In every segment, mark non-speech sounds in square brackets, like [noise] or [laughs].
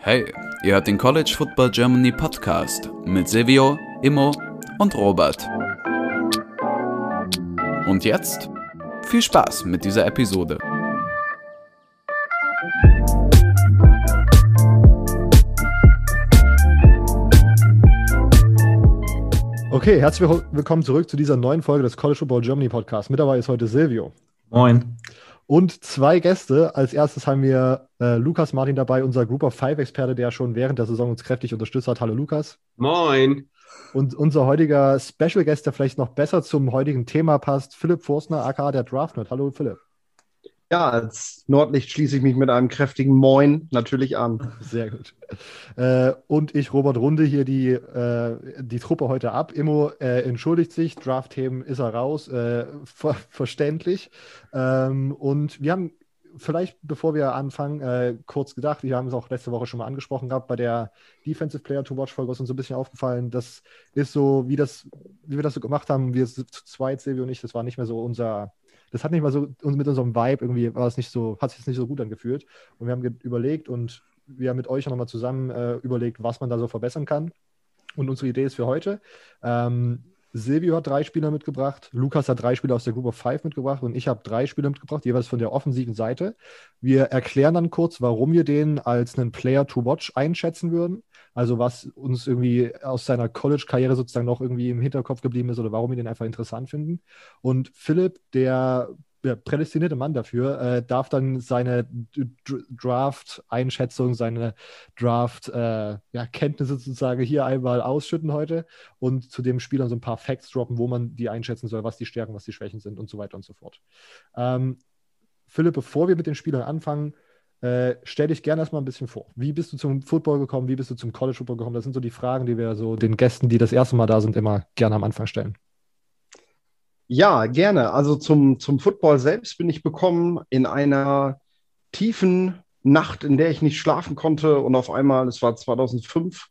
Hey, ihr hört den College Football Germany Podcast mit Silvio, Immo und Robert. Und jetzt viel Spaß mit dieser Episode. Okay, herzlich willkommen zurück zu dieser neuen Folge des College Football Germany Podcast. Mit dabei ist heute Silvio. Moin. Und zwei Gäste. Als erstes haben wir äh, Lukas Martin dabei, unser Group of Five-Experte, der schon während der Saison uns kräftig unterstützt hat. Hallo Lukas. Moin. Und unser heutiger Special Guest, der vielleicht noch besser zum heutigen Thema passt, Philipp Forstner, aka der Draftnerd. Hallo Philipp. Ja, als Nordlicht schließe ich mich mit einem kräftigen Moin natürlich an. Sehr gut. Äh, und ich, Robert Runde, hier die, äh, die Truppe heute ab. Immo äh, entschuldigt sich, Draft-Themen ist er raus, äh, ver verständlich. Ähm, und wir haben vielleicht, bevor wir anfangen, äh, kurz gedacht, wir haben es auch letzte Woche schon mal angesprochen gehabt, bei der Defensive Player to Watch Folge ist uns so ein bisschen aufgefallen, das ist so, wie, das, wie wir das so gemacht haben, wir zu zweit, Silvio und ich, das war nicht mehr so unser das hat nicht mal so uns mit unserem Vibe irgendwie war es nicht so, hat sich nicht so gut angefühlt. Und wir haben überlegt und wir haben mit euch nochmal zusammen äh, überlegt, was man da so verbessern kann. Und unsere Idee ist für heute. Ähm, Silvio hat drei Spieler mitgebracht, Lukas hat drei Spieler aus der Group of Five mitgebracht und ich habe drei Spieler mitgebracht, jeweils von der offensiven Seite. Wir erklären dann kurz, warum wir den als einen Player to Watch einschätzen würden. Also was uns irgendwie aus seiner College-Karriere sozusagen noch irgendwie im Hinterkopf geblieben ist oder warum wir den einfach interessant finden. Und Philipp, der ja, prädestinierte Mann dafür, äh, darf dann seine Draft-Einschätzung, seine Draft-Kenntnisse äh, sozusagen hier einmal ausschütten heute und zu dem Spielern so ein paar Facts droppen, wo man die einschätzen soll, was die Stärken, was die Schwächen sind und so weiter und so fort. Ähm, Philipp, bevor wir mit den Spielern anfangen, äh, stell dich gerne erstmal ein bisschen vor. Wie bist du zum Football gekommen? Wie bist du zum College Football gekommen? Das sind so die Fragen, die wir so den Gästen, die das erste Mal da sind, immer gerne am Anfang stellen. Ja, gerne. Also zum, zum Football selbst bin ich bekommen in einer tiefen Nacht, in der ich nicht schlafen konnte und auf einmal, es war 2005,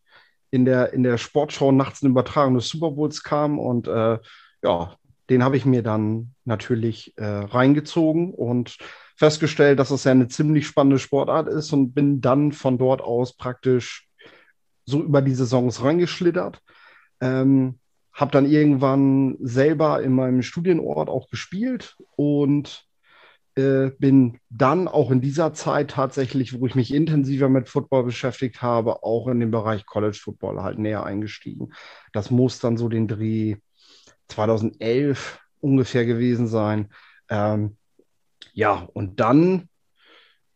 in der, in der Sportschau nachts eine Übertragung des Super Bowls kam und äh, ja, den habe ich mir dann natürlich äh, reingezogen und festgestellt, dass es ja eine ziemlich spannende Sportart ist und bin dann von dort aus praktisch so über die Saisons reingeschlittert. Ähm, habe dann irgendwann selber in meinem Studienort auch gespielt und äh, bin dann auch in dieser Zeit tatsächlich, wo ich mich intensiver mit Football beschäftigt habe, auch in den Bereich College Football halt näher eingestiegen. Das muss dann so den Dreh 2011 ungefähr gewesen sein. Ähm, ja, und dann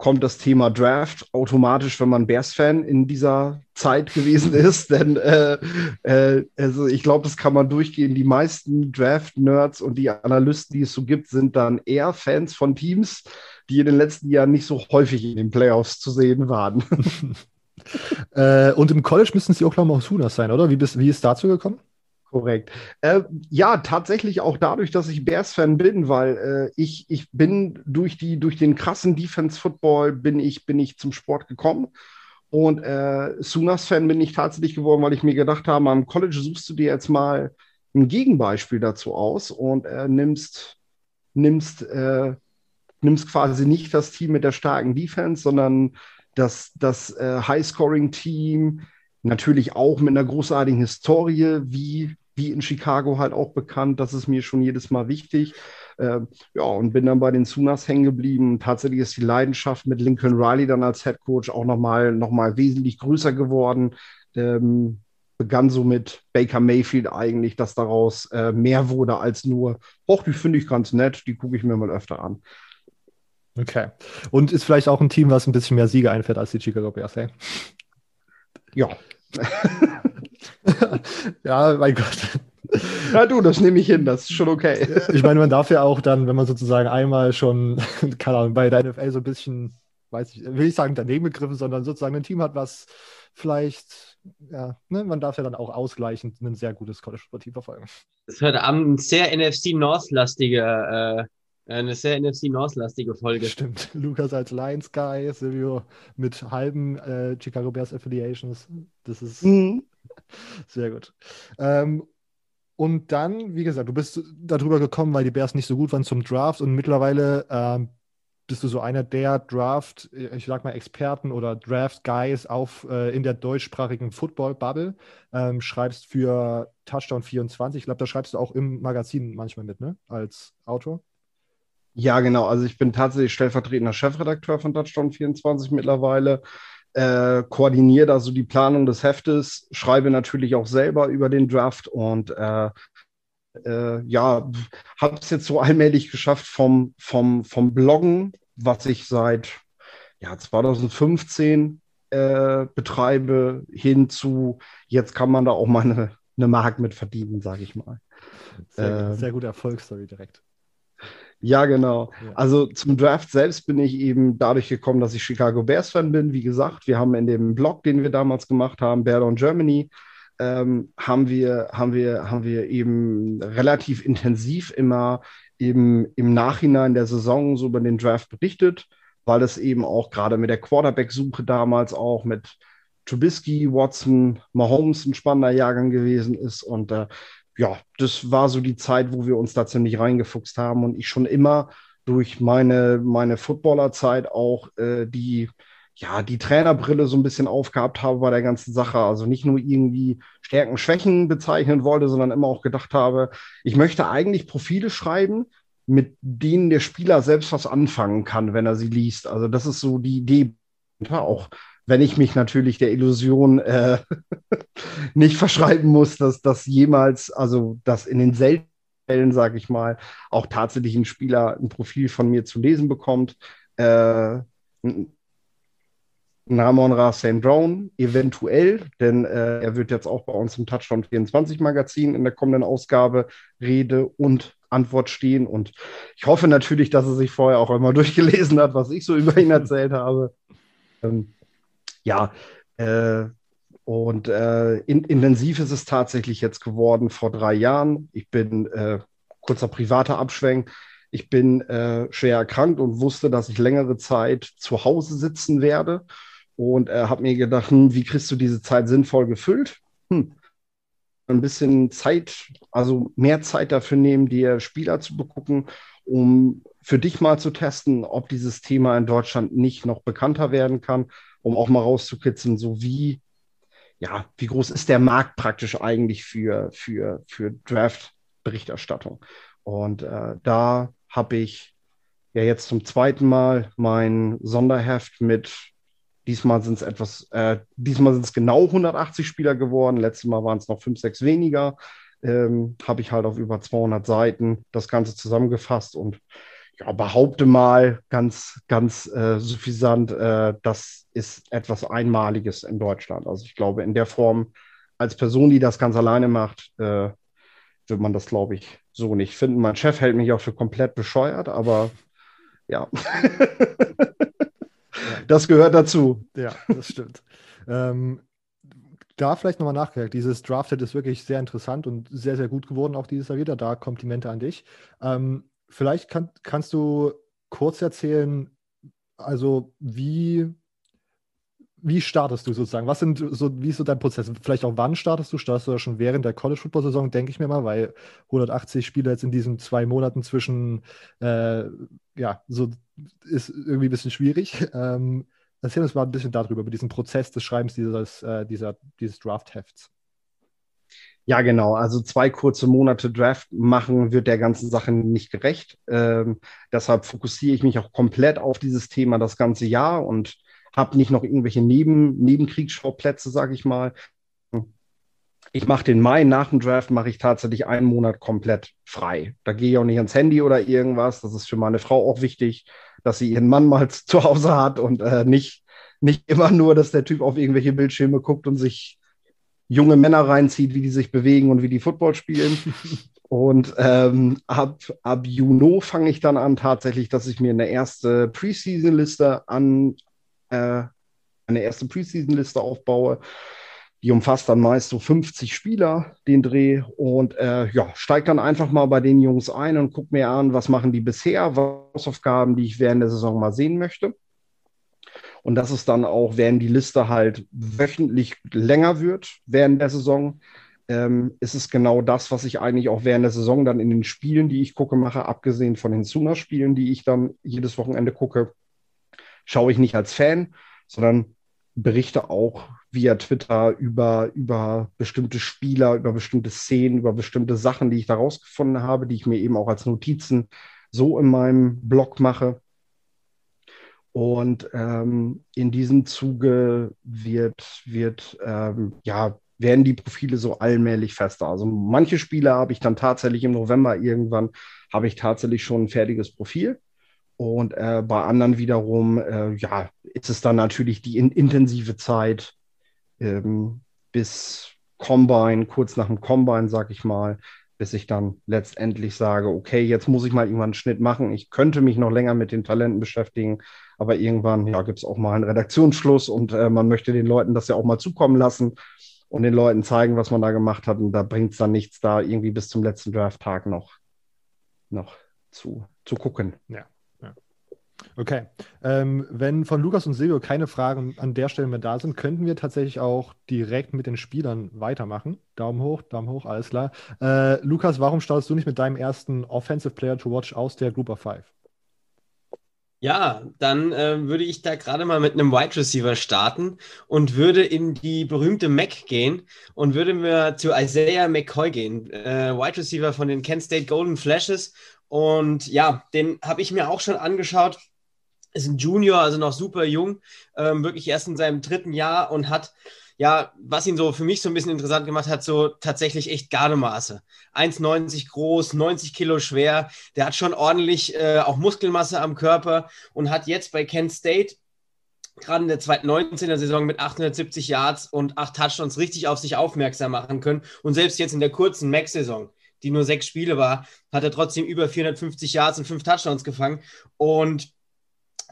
kommt das Thema Draft automatisch, wenn man Bears-Fan in dieser Zeit gewesen [laughs] ist. Denn äh, äh, also ich glaube, das kann man durchgehen. Die meisten Draft-Nerds und die Analysten, die es so gibt, sind dann eher Fans von Teams, die in den letzten Jahren nicht so häufig in den Playoffs zu sehen waren. [laughs] äh, und im College müssten sie Oklahoma Sooners sein, oder? Wie, bist, wie ist dazu gekommen? Korrekt. Äh, ja, tatsächlich auch dadurch, dass ich Bears-Fan bin, weil äh, ich, ich bin durch, die, durch den krassen Defense-Football bin ich, bin ich zum Sport gekommen. Und äh, Sooners-Fan bin ich tatsächlich geworden, weil ich mir gedacht habe, am College suchst du dir jetzt mal ein Gegenbeispiel dazu aus und äh, nimmst, nimmst, äh, nimmst quasi nicht das Team mit der starken Defense, sondern das, das äh, High-Scoring-Team, natürlich auch mit einer großartigen Historie, wie wie in Chicago halt auch bekannt. Das ist mir schon jedes Mal wichtig. Äh, ja, und bin dann bei den Sunas hängen geblieben. Tatsächlich ist die Leidenschaft mit Lincoln Riley dann als Head Coach auch nochmal noch mal wesentlich größer geworden. Ähm, begann so mit Baker Mayfield eigentlich, dass daraus äh, mehr wurde als nur, hoch, die finde ich ganz nett, die gucke ich mir mal öfter an. Okay. Und ist vielleicht auch ein Team, was ein bisschen mehr Siege einfährt als die Chicago Bears, hey? Ja. [laughs] [laughs] ja, mein Gott. Ja, du, das nehme ich hin, das ist schon okay. [laughs] Ich meine, man darf ja auch dann, wenn man sozusagen einmal schon, [laughs] keine Ahnung, bei der NFL so ein bisschen, weiß ich, will ich sagen, daneben gegriffen, sondern sozusagen ein Team hat, was vielleicht, ja, ne, man darf ja dann auch ausgleichend ein sehr gutes College-Sportiv verfolgen. Das wird am sehr NFC North-lastige äh, eine sehr NFC North-lastige Folge. Stimmt. Lukas als Lions Guy, Silvio mit halben äh, Chicago Bears Affiliations. Das ist mhm. Sehr gut. Ähm, und dann, wie gesagt, du bist darüber gekommen, weil die Bears nicht so gut waren zum Draft und mittlerweile ähm, bist du so einer der Draft, ich sag mal Experten oder Draft Guys auf äh, in der deutschsprachigen Football Bubble. Ähm, schreibst für Touchdown 24. Ich glaube, da schreibst du auch im Magazin manchmal mit, ne? Als Autor. Ja, genau. Also ich bin tatsächlich stellvertretender Chefredakteur von Touchdown 24 mittlerweile. Äh, koordiniere also die Planung des Heftes, schreibe natürlich auch selber über den Draft und äh, äh, ja, habe es jetzt so allmählich geschafft vom, vom, vom Bloggen, was ich seit ja, 2015 äh, betreibe, hin zu, jetzt kann man da auch mal eine, eine Mark mit verdienen, sage ich mal. Sehr, äh, sehr gute Erfolgsstory direkt. Ja, genau. Ja. Also zum Draft selbst bin ich eben dadurch gekommen, dass ich Chicago Bears-Fan bin. Wie gesagt, wir haben in dem Blog, den wir damals gemacht haben, Bear Down Germany, ähm, haben, wir, haben, wir, haben wir eben relativ intensiv immer eben im Nachhinein der Saison so über den Draft berichtet, weil es eben auch gerade mit der Quarterback-Suche damals auch mit Trubisky, Watson, Mahomes ein spannender Jahrgang gewesen ist. Und äh, ja, das war so die Zeit, wo wir uns da ziemlich reingefuchst haben und ich schon immer durch meine, meine Footballerzeit auch äh, die ja, die Trainerbrille so ein bisschen aufgehabt habe bei der ganzen Sache. Also nicht nur irgendwie Stärken, Schwächen bezeichnen wollte, sondern immer auch gedacht habe, ich möchte eigentlich Profile schreiben, mit denen der Spieler selbst was anfangen kann, wenn er sie liest. Also das ist so die Idee. auch wenn ich mich natürlich der Illusion äh, [laughs] nicht verschreiben muss, dass das jemals, also dass in den seltenen Fällen, sage ich mal, auch tatsächlich ein Spieler ein Profil von mir zu lesen bekommt. Äh, Ramon Ra. Brown, eventuell, denn äh, er wird jetzt auch bei uns im Touchdown 24 Magazin in der kommenden Ausgabe Rede und Antwort stehen. Und ich hoffe natürlich, dass er sich vorher auch einmal [laughs] durchgelesen hat, was ich so über ihn erzählt habe. Ähm, ja, äh, und äh, in, intensiv ist es tatsächlich jetzt geworden vor drei Jahren. Ich bin äh, kurzer privater Abschwenk. Ich bin äh, schwer erkrankt und wusste, dass ich längere Zeit zu Hause sitzen werde und äh, habe mir gedacht, hm, wie kriegst du diese Zeit sinnvoll gefüllt? Hm. Ein bisschen Zeit, also mehr Zeit dafür nehmen, dir Spieler zu begucken, um für dich mal zu testen, ob dieses Thema in Deutschland nicht noch bekannter werden kann, um auch mal rauszukitzeln, so wie, ja, wie groß ist der Markt praktisch eigentlich für, für, für Draft-Berichterstattung? Und äh, da habe ich ja jetzt zum zweiten Mal mein Sonderheft mit Diesmal sind es etwas, äh, diesmal sind es genau 180 Spieler geworden. Letztes Mal waren es noch 5, 6 weniger. Ähm, Habe ich halt auf über 200 Seiten das Ganze zusammengefasst und ja, behaupte mal ganz, ganz äh, suffisant, äh, das ist etwas Einmaliges in Deutschland. Also ich glaube, in der Form, als Person, die das ganz alleine macht, äh, wird man das, glaube ich, so nicht finden. Mein Chef hält mich auch für komplett bescheuert, aber ja. Das gehört dazu. Ja, das stimmt. ähm, da vielleicht nochmal nachgehakt. Dieses Drafted ist wirklich sehr interessant und sehr, sehr gut geworden, auch dieses Jahr wieder. Da Komplimente an dich. Ähm, vielleicht kann, kannst du kurz erzählen, also wie wie startest du sozusagen? Was sind so, wie ist so dein Prozess? Vielleicht auch wann startest du? Startest du schon während der College-Football-Saison, denke ich mir mal, weil 180 Spiele jetzt in diesen zwei Monaten zwischen, äh, ja, so ist irgendwie ein bisschen schwierig. Ähm, erzähl uns mal ein bisschen darüber, über diesen Prozess des Schreibens dieses, äh, dieser, dieses Draft-Hefts. Ja, genau. Also zwei kurze Monate Draft machen wird der ganzen Sache nicht gerecht. Ähm, deshalb fokussiere ich mich auch komplett auf dieses Thema das ganze Jahr und habe nicht noch irgendwelche Neben, Nebenkriegsschauplätze, sage ich mal. Ich mache den Mai nach dem Draft, mache ich tatsächlich einen Monat komplett frei. Da gehe ich auch nicht ans Handy oder irgendwas. Das ist für meine Frau auch wichtig, dass sie ihren Mann mal [laughs] zu Hause hat und äh, nicht, nicht immer nur, dass der Typ auf irgendwelche Bildschirme guckt und sich junge Männer reinzieht, wie die sich bewegen und wie die Football spielen. [laughs] Und ähm, ab, ab Juni fange ich dann an, tatsächlich, dass ich mir eine erste Preseason-Liste an, äh, eine erste Preseason-Liste aufbaue. Die umfasst dann meist so 50 Spieler, den Dreh. Und äh, ja, steige dann einfach mal bei den Jungs ein und gucke mir an, was machen die bisher, was Hausaufgaben, die ich während der Saison mal sehen möchte. Und das ist dann auch, während die Liste halt wöchentlich länger wird während der Saison, ähm, ist es genau das, was ich eigentlich auch während der Saison dann in den Spielen, die ich gucke, mache, abgesehen von den Suna-Spielen, die ich dann jedes Wochenende gucke, schaue ich nicht als Fan, sondern berichte auch via Twitter über, über bestimmte Spieler, über bestimmte Szenen, über bestimmte Sachen, die ich da rausgefunden habe, die ich mir eben auch als Notizen so in meinem Blog mache. Und ähm, in diesem Zuge wird, wird ähm, ja, werden die Profile so allmählich fester. Also manche Spiele habe ich dann tatsächlich im November irgendwann, habe ich tatsächlich schon ein fertiges Profil. Und äh, bei anderen wiederum, äh, ja, ist es dann natürlich die in intensive Zeit ähm, bis Combine, kurz nach dem Combine, sag ich mal, bis ich dann letztendlich sage, okay, jetzt muss ich mal irgendwann einen Schnitt machen. Ich könnte mich noch länger mit den Talenten beschäftigen, aber irgendwann ja, gibt es auch mal einen Redaktionsschluss und äh, man möchte den Leuten das ja auch mal zukommen lassen und den Leuten zeigen, was man da gemacht hat. Und da bringt es dann nichts, da irgendwie bis zum letzten Draft-Tag noch, noch zu, zu gucken. Ja. Okay. Ähm, wenn von Lukas und Silvio keine Fragen an der Stelle mehr da sind, könnten wir tatsächlich auch direkt mit den Spielern weitermachen. Daumen hoch, Daumen hoch, alles klar. Äh, Lukas, warum startest du nicht mit deinem ersten Offensive Player to Watch aus der Group of Five? Ja, dann äh, würde ich da gerade mal mit einem Wide Receiver starten und würde in die berühmte Mac gehen und würde mir zu Isaiah McCoy gehen, äh, Wide Receiver von den Kent State Golden Flashes. Und ja, den habe ich mir auch schon angeschaut ist ein Junior, also noch super jung, ähm, wirklich erst in seinem dritten Jahr und hat, ja, was ihn so für mich so ein bisschen interessant gemacht hat, so tatsächlich echt Gardemaße. 1,90 groß, 90 Kilo schwer, der hat schon ordentlich äh, auch Muskelmasse am Körper und hat jetzt bei Kent State gerade in der zweiten 19er Saison mit 870 Yards und 8 Touchdowns richtig auf sich aufmerksam machen können. Und selbst jetzt in der kurzen Max-Saison, die nur sechs Spiele war, hat er trotzdem über 450 Yards und 5 Touchdowns gefangen. Und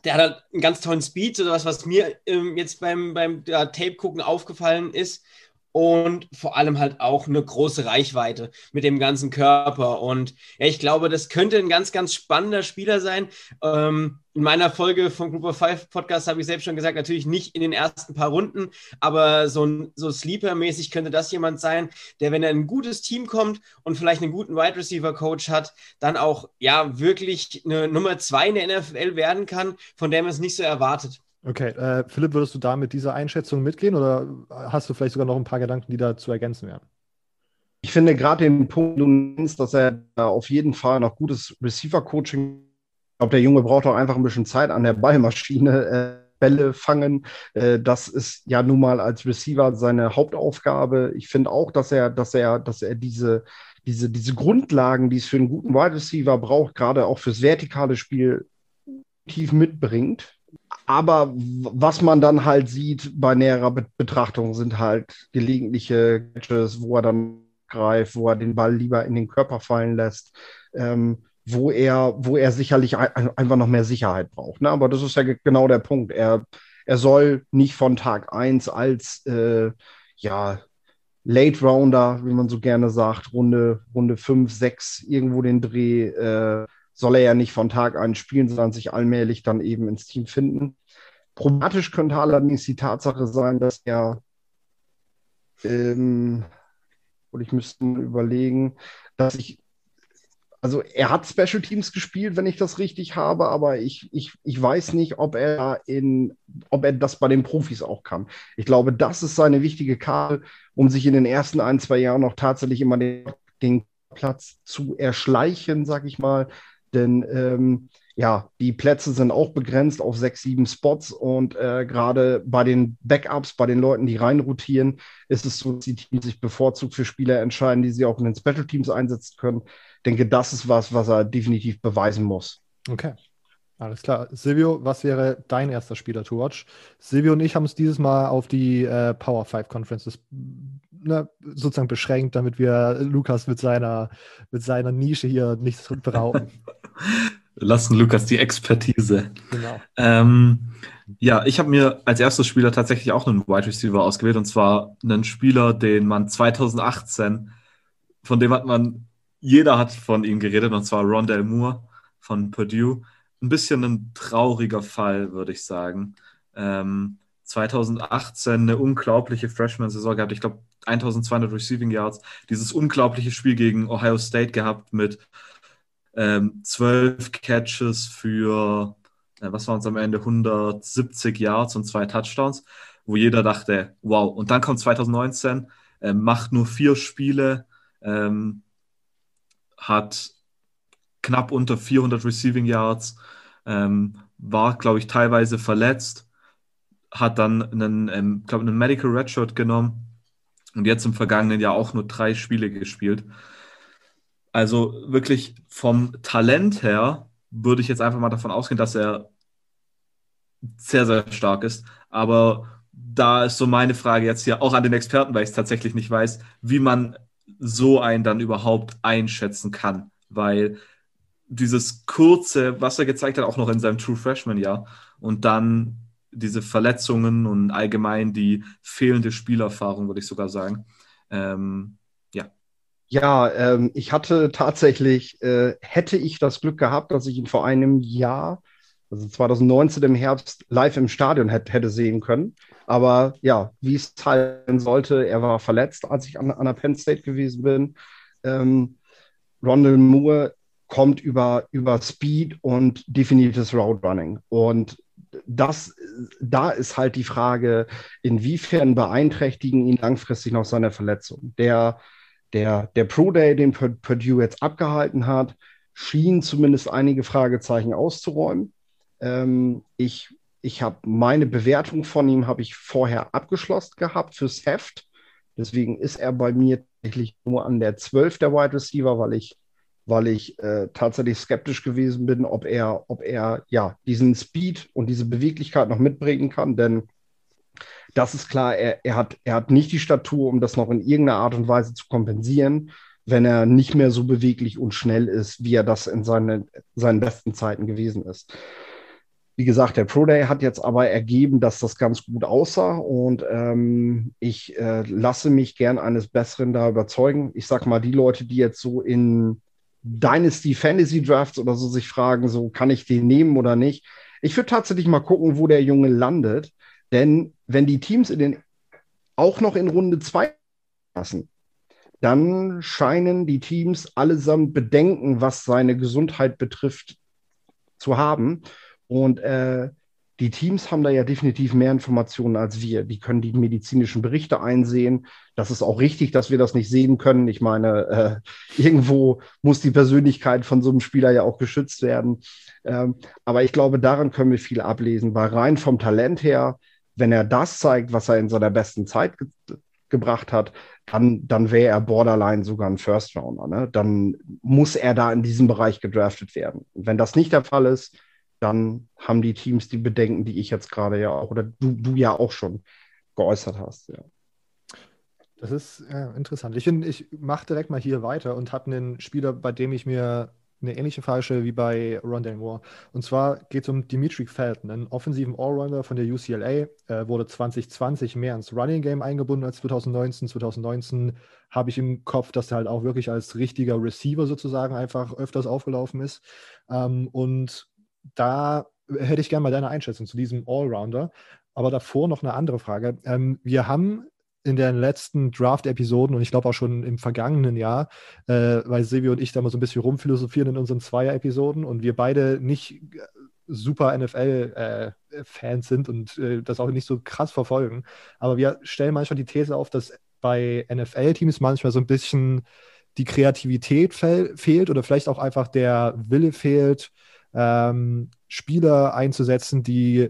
der hat halt einen ganz tollen Speed, oder was, was mir ähm, jetzt beim, beim Tape gucken aufgefallen ist und vor allem halt auch eine große Reichweite mit dem ganzen Körper. Und ja, ich glaube, das könnte ein ganz, ganz spannender Spieler sein. Ähm, in meiner Folge vom Group of Five Podcast habe ich selbst schon gesagt, natürlich nicht in den ersten paar Runden, aber so, so Sleeper-mäßig könnte das jemand sein, der, wenn er ein gutes Team kommt und vielleicht einen guten Wide Receiver Coach hat, dann auch ja wirklich eine Nummer zwei in der NFL werden kann, von der man es nicht so erwartet. Okay, äh, Philipp, würdest du da mit dieser Einschätzung mitgehen oder hast du vielleicht sogar noch ein paar Gedanken, die da zu ergänzen wären? Ich finde gerade den Punkt, du nennst, dass er auf jeden Fall noch gutes Receiver-Coaching. Ich glaube, der Junge braucht auch einfach ein bisschen Zeit an der Ballmaschine. Äh, Bälle fangen. Äh, das ist ja nun mal als Receiver seine Hauptaufgabe. Ich finde auch, dass er, dass er, dass er diese, diese, diese Grundlagen, die es für einen guten Wide Receiver braucht, gerade auch fürs vertikale Spiel, tief mitbringt. Aber was man dann halt sieht bei näherer Betrachtung sind halt gelegentliche Catches, wo er dann greift, wo er den Ball lieber in den Körper fallen lässt, ähm, wo er, wo er sicherlich ein, einfach noch mehr Sicherheit braucht. Ne? Aber das ist ja genau der Punkt. Er, er soll nicht von Tag 1 als äh, ja, Late Rounder, wie man so gerne sagt, Runde, Runde 5, 6, irgendwo den Dreh äh, soll er ja nicht von Tag an spielen, sondern sich allmählich dann eben ins Team finden. Problematisch könnte allerdings die Tatsache sein, dass er, ähm, und ich müsste überlegen, dass ich, also er hat Special Teams gespielt, wenn ich das richtig habe, aber ich, ich, ich weiß nicht, ob er in, ob er das bei den Profis auch kann. Ich glaube, das ist seine wichtige Karte, um sich in den ersten ein, zwei Jahren noch tatsächlich immer den, den Platz zu erschleichen, sag ich mal, denn ähm, ja, die Plätze sind auch begrenzt auf sechs, sieben Spots und äh, gerade bei den Backups, bei den Leuten, die reinrotieren, ist es so, dass die Teams sich bevorzugt für Spieler entscheiden, die sie auch in den Special Teams einsetzen können. Ich denke, das ist was, was er definitiv beweisen muss. Okay. Alles klar. Silvio, was wäre dein erster Spieler to watch? Silvio und ich haben es dieses Mal auf die äh, Power 5 Conferences ne, sozusagen beschränkt, damit wir Lukas mit seiner, mit seiner Nische hier nicht berauben. [laughs] Lassen Lukas die Expertise. Genau. Ähm, ja, ich habe mir als erstes Spieler tatsächlich auch einen Wide Receiver ausgewählt und zwar einen Spieler, den man 2018, von dem hat man, jeder hat von ihm geredet und zwar Rondell Moore von Purdue ein bisschen ein trauriger Fall, würde ich sagen. Ähm, 2018 eine unglaubliche Freshman-Saison gehabt. Ich glaube, 1200 Receiving Yards, dieses unglaubliche Spiel gegen Ohio State gehabt mit ähm, 12 Catches für, äh, was waren es am Ende, 170 Yards und zwei Touchdowns, wo jeder dachte, wow. Und dann kommt 2019, äh, macht nur vier Spiele, ähm, hat knapp unter 400 Receiving Yards, ähm, war, glaube ich, teilweise verletzt, hat dann einen, ähm, glaube einen Medical Redshirt genommen und jetzt im vergangenen Jahr auch nur drei Spiele gespielt. Also wirklich vom Talent her würde ich jetzt einfach mal davon ausgehen, dass er sehr, sehr stark ist. Aber da ist so meine Frage jetzt hier auch an den Experten, weil ich es tatsächlich nicht weiß, wie man so einen dann überhaupt einschätzen kann. Weil dieses kurze, was er gezeigt hat, auch noch in seinem True Freshman-Jahr und dann diese Verletzungen und allgemein die fehlende Spielerfahrung, würde ich sogar sagen. Ähm. Ja, ähm, ich hatte tatsächlich, äh, hätte ich das Glück gehabt, dass ich ihn vor einem Jahr, also 2019 im Herbst, live im Stadion hätte, hätte sehen können. Aber ja, wie es sein sollte, er war verletzt, als ich an, an der Penn State gewesen bin. Ähm, Rondell Moore kommt über, über Speed und definiertes Route Running. Und das, da ist halt die Frage, inwiefern beeinträchtigen ihn langfristig noch seine Verletzung. Der, der, der Pro Day, den Purdue jetzt abgehalten hat, schien zumindest einige Fragezeichen auszuräumen. Ähm, ich ich habe meine Bewertung von ihm habe ich vorher abgeschlossen gehabt fürs Heft. Deswegen ist er bei mir tatsächlich nur an der 12 der Wide Receiver, weil ich weil ich äh, tatsächlich skeptisch gewesen bin, ob er, ob er ja diesen Speed und diese Beweglichkeit noch mitbringen kann. Denn das ist klar, er, er, hat, er hat nicht die Statur, um das noch in irgendeiner Art und Weise zu kompensieren, wenn er nicht mehr so beweglich und schnell ist, wie er das in seine, seinen besten Zeiten gewesen ist. Wie gesagt, der Pro Day hat jetzt aber ergeben, dass das ganz gut aussah und ähm, ich äh, lasse mich gern eines Besseren da überzeugen. Ich sag mal, die Leute, die jetzt so in Dynasty Fantasy Drafts oder so sich fragen, so kann ich den nehmen oder nicht. Ich würde tatsächlich mal gucken, wo der Junge landet, denn wenn die Teams in den auch noch in Runde 2 lassen, dann scheinen die Teams allesamt Bedenken, was seine Gesundheit betrifft, zu haben. Und äh, die Teams haben da ja definitiv mehr Informationen als wir. Die können die medizinischen Berichte einsehen. Das ist auch richtig, dass wir das nicht sehen können. Ich meine, äh, irgendwo muss die Persönlichkeit von so einem Spieler ja auch geschützt werden. Ähm, aber ich glaube, daran können wir viel ablesen, weil rein vom Talent her, wenn er das zeigt, was er in seiner besten Zeit ge gebracht hat, dann, dann wäre er borderline sogar ein First Rounder. Ne? Dann muss er da in diesem Bereich gedraftet werden. Und wenn das nicht der Fall ist, dann haben die Teams die Bedenken, die ich jetzt gerade ja auch oder du, du ja auch schon geäußert hast. Ja. Das ist ja, interessant. Ich, ich mache direkt mal hier weiter und habe einen Spieler, bei dem ich mir eine ähnliche Frage stelle wie bei Rondell Moore. Und zwar geht es um Dimitri Felton, einen offensiven Allrounder von der UCLA. Er wurde 2020 mehr ins Running Game eingebunden als 2019. 2019 habe ich im Kopf, dass er halt auch wirklich als richtiger Receiver sozusagen einfach öfters aufgelaufen ist. Ähm, und da hätte ich gerne mal deine Einschätzung zu diesem Allrounder. Aber davor noch eine andere Frage. Ähm, wir haben in den letzten Draft-Episoden und ich glaube auch schon im vergangenen Jahr, äh, weil Silvio und ich da mal so ein bisschen rumphilosophieren in unseren Zweier-Episoden und wir beide nicht super NFL-Fans äh, sind und äh, das auch nicht so krass verfolgen. Aber wir stellen manchmal die These auf, dass bei NFL-Teams manchmal so ein bisschen die Kreativität fehlt oder vielleicht auch einfach der Wille fehlt, ähm, Spieler einzusetzen, die,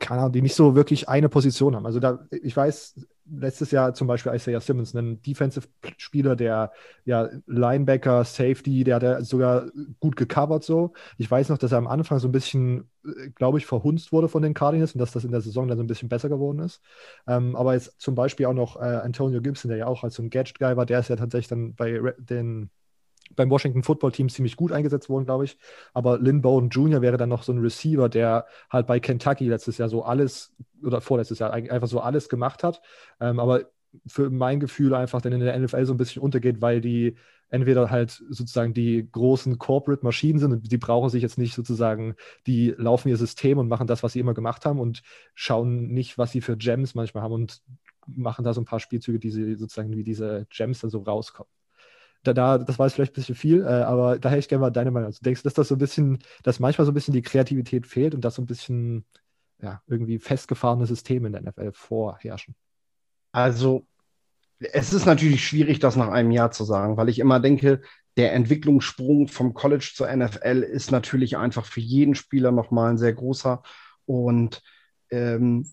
keine Ahnung, die nicht so wirklich eine Position haben. Also da, ich weiß, letztes Jahr zum Beispiel Isaiah Simmons, ein Defensive-Spieler, der ja Linebacker, Safety, der hat ja sogar gut gecovert so. Ich weiß noch, dass er am Anfang so ein bisschen, äh, glaube ich, verhunzt wurde von den Cardinals und dass das in der Saison dann so ein bisschen besser geworden ist. Ähm, aber jetzt zum Beispiel auch noch äh, Antonio Gibson, der ja auch als so ein Gadget-Guy war, der ist ja tatsächlich dann bei den beim Washington Football Team ziemlich gut eingesetzt worden, glaube ich. Aber Lynn Bowden Jr. wäre dann noch so ein Receiver, der halt bei Kentucky letztes Jahr so alles oder vorletztes Jahr einfach so alles gemacht hat. Ähm, aber für mein Gefühl einfach dann in der NFL so ein bisschen untergeht, weil die entweder halt sozusagen die großen Corporate Maschinen sind und die brauchen sich jetzt nicht sozusagen, die laufen ihr System und machen das, was sie immer gemacht haben und schauen nicht, was sie für Gems manchmal haben. Und machen da so ein paar Spielzüge, die sie sozusagen wie diese Gems dann so rauskommen. Da, da, das war jetzt vielleicht ein bisschen viel, äh, aber da hätte ich gerne mal deine Meinung. Also, denkst du, dass das so ein bisschen, dass manchmal so ein bisschen die Kreativität fehlt und dass so ein bisschen ja, irgendwie festgefahrene Systeme in der NFL vorherrschen? Also, es ist natürlich schwierig, das nach einem Jahr zu sagen, weil ich immer denke, der Entwicklungssprung vom College zur NFL ist natürlich einfach für jeden Spieler nochmal ein sehr großer. Und ähm,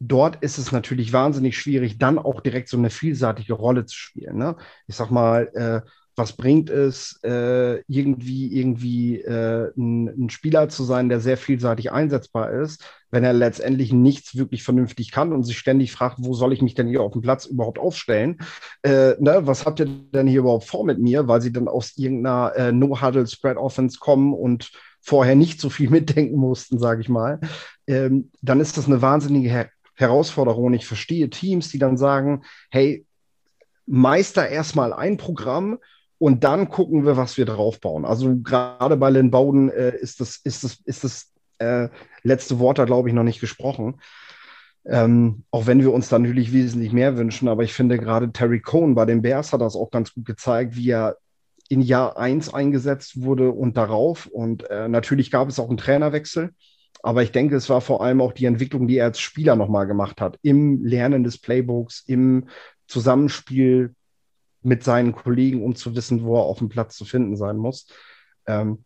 dort ist es natürlich wahnsinnig schwierig, dann auch direkt so eine vielseitige Rolle zu spielen. Ne? Ich sag mal, äh, was bringt es, äh, irgendwie, irgendwie äh, ein, ein, Spieler zu sein, der sehr vielseitig einsetzbar ist, wenn er letztendlich nichts wirklich vernünftig kann und sich ständig fragt, wo soll ich mich denn hier auf dem Platz überhaupt aufstellen? Äh, ne, was habt ihr denn hier überhaupt vor mit mir? Weil sie dann aus irgendeiner äh, No-Huddle-Spread-Offense kommen und vorher nicht so viel [laughs] mitdenken mussten, sage ich mal. Ähm, dann ist das eine wahnsinnige Her Herausforderung. Und ich verstehe Teams, die dann sagen, hey, meister erstmal ein Programm und dann gucken wir, was wir draufbauen. Also gerade bei Lynn Bowden äh, ist das, ist das, ist das äh, letzte Wort da, glaube ich, noch nicht gesprochen. Ähm, auch wenn wir uns da natürlich wesentlich mehr wünschen, aber ich finde gerade Terry Cohn bei den Bears hat das auch ganz gut gezeigt, wie er in Jahr 1 eingesetzt wurde und darauf. Und äh, natürlich gab es auch einen Trainerwechsel, aber ich denke, es war vor allem auch die Entwicklung, die er als Spieler nochmal gemacht hat, im Lernen des Playbooks, im Zusammenspiel mit seinen Kollegen, um zu wissen, wo er auf dem Platz zu finden sein muss. Ähm,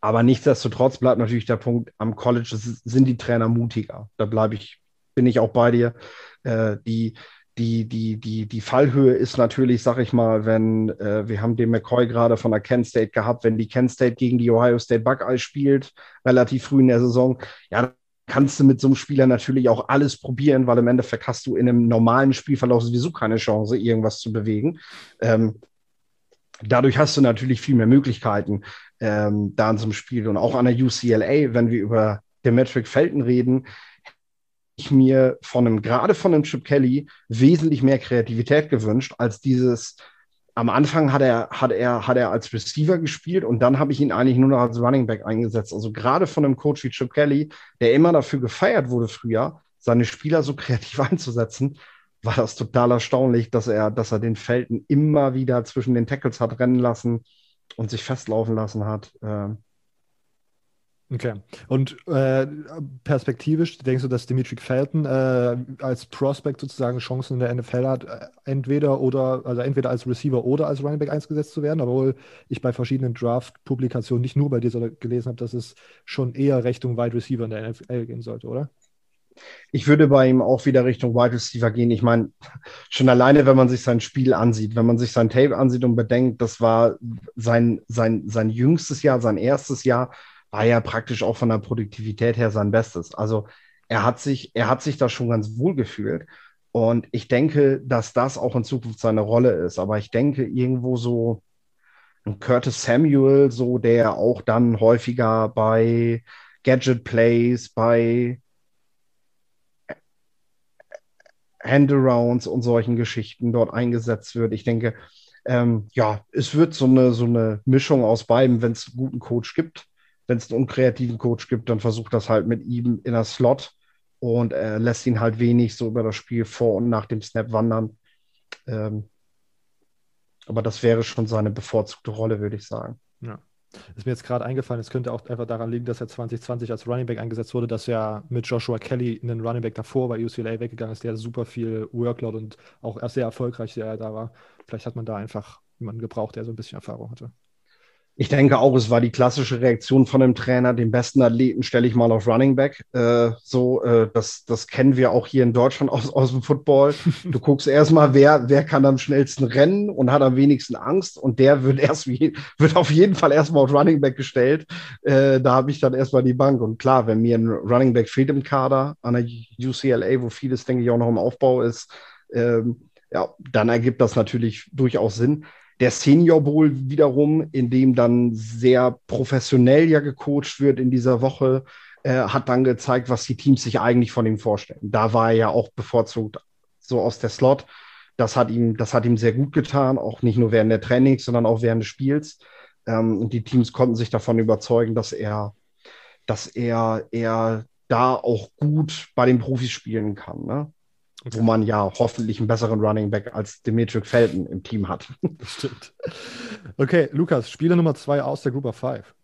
aber nichtsdestotrotz bleibt natürlich der Punkt, am College sind die Trainer mutiger. Da bleibe ich, bin ich auch bei dir. Äh, die, die, die, die, die Fallhöhe ist natürlich, sag ich mal, wenn äh, wir haben den McCoy gerade von der Kent State gehabt, wenn die Kent State gegen die Ohio State Buckeyes spielt, relativ früh in der Saison, ja, kannst du mit so einem Spieler natürlich auch alles probieren, weil im Endeffekt hast du in einem normalen Spielverlauf sowieso keine Chance, irgendwas zu bewegen. Ähm, dadurch hast du natürlich viel mehr Möglichkeiten ähm, da in so einem Spiel. Und auch an der UCLA, wenn wir über Demetric Felton reden, ich mir von einem, gerade von einem Chip Kelly, wesentlich mehr Kreativität gewünscht, als dieses am Anfang hat er, hat er, hat er als Receiver gespielt und dann habe ich ihn eigentlich nur noch als Running Back eingesetzt. Also gerade von einem Coach wie Chip Kelly, der immer dafür gefeiert wurde früher, seine Spieler so [laughs] kreativ einzusetzen, war das total erstaunlich, dass er, dass er den Felten immer wieder zwischen den Tackles hat rennen lassen und sich festlaufen lassen hat. Ähm, Okay. Und äh, perspektivisch denkst du, dass Dimitri Felton äh, als Prospect sozusagen Chancen in der NFL hat, äh, entweder oder also entweder als Receiver oder als Running Back eingesetzt zu werden, obwohl ich bei verschiedenen Draft-Publikationen nicht nur bei dir gelesen habe, dass es schon eher Richtung Wide Receiver in der NFL gehen sollte, oder? Ich würde bei ihm auch wieder Richtung Wide Receiver gehen. Ich meine, schon alleine, wenn man sich sein Spiel ansieht, wenn man sich sein Tape ansieht und bedenkt, das war sein, sein, sein jüngstes Jahr, sein erstes Jahr, war ja praktisch auch von der Produktivität her sein Bestes. Also er hat sich, er hat sich da schon ganz wohl gefühlt. Und ich denke, dass das auch in Zukunft seine Rolle ist. Aber ich denke, irgendwo so ein Curtis Samuel, so der auch dann häufiger bei Gadget Plays, bei Handarounds und solchen Geschichten dort eingesetzt wird. Ich denke, ähm, ja, es wird so eine, so eine Mischung aus beiden, wenn es einen guten Coach gibt wenn es einen unkreativen Coach gibt, dann versucht das halt mit ihm in der Slot und äh, lässt ihn halt wenig so über das Spiel vor und nach dem Snap wandern. Ähm, aber das wäre schon seine bevorzugte Rolle, würde ich sagen. Ja. Ist mir jetzt gerade eingefallen, es könnte auch einfach daran liegen, dass er 2020 als Running Back eingesetzt wurde, dass er mit Joshua Kelly einen Running Back davor bei UCLA weggegangen ist, der super viel Workload und auch sehr erfolgreich sehr da war. Vielleicht hat man da einfach jemanden gebraucht, der so ein bisschen Erfahrung hatte. Ich denke auch, es war die klassische Reaktion von dem Trainer, den besten Athleten stelle ich mal auf Running Back. Äh, so, äh, das, das kennen wir auch hier in Deutschland aus, aus dem Football. [laughs] Du guckst erstmal, wer, wer kann am schnellsten rennen und hat am wenigsten Angst und der wird erst wie, [laughs] wird auf jeden Fall erstmal auf Running Back gestellt. Äh, da habe ich dann erstmal die Bank. Und klar, wenn mir ein Running Back fehlt im Kader an der UCLA, wo vieles, denke ich, auch noch im Aufbau ist, ähm, ja, dann ergibt das natürlich durchaus Sinn. Der Senior Bowl wiederum, in dem dann sehr professionell ja gecoacht wird in dieser Woche, äh, hat dann gezeigt, was die Teams sich eigentlich von ihm vorstellen. Da war er ja auch bevorzugt so aus der Slot. Das hat ihm, das hat ihm sehr gut getan, auch nicht nur während der Trainings, sondern auch während des Spiels. Ähm, und die Teams konnten sich davon überzeugen, dass er, dass er, er da auch gut bei den Profis spielen kann. Ne? Okay. wo man ja hoffentlich einen besseren Running Back als Dimitri Felton im Team hat. [laughs] Stimmt. Okay, Lukas, Spieler Nummer zwei aus der Group of Five.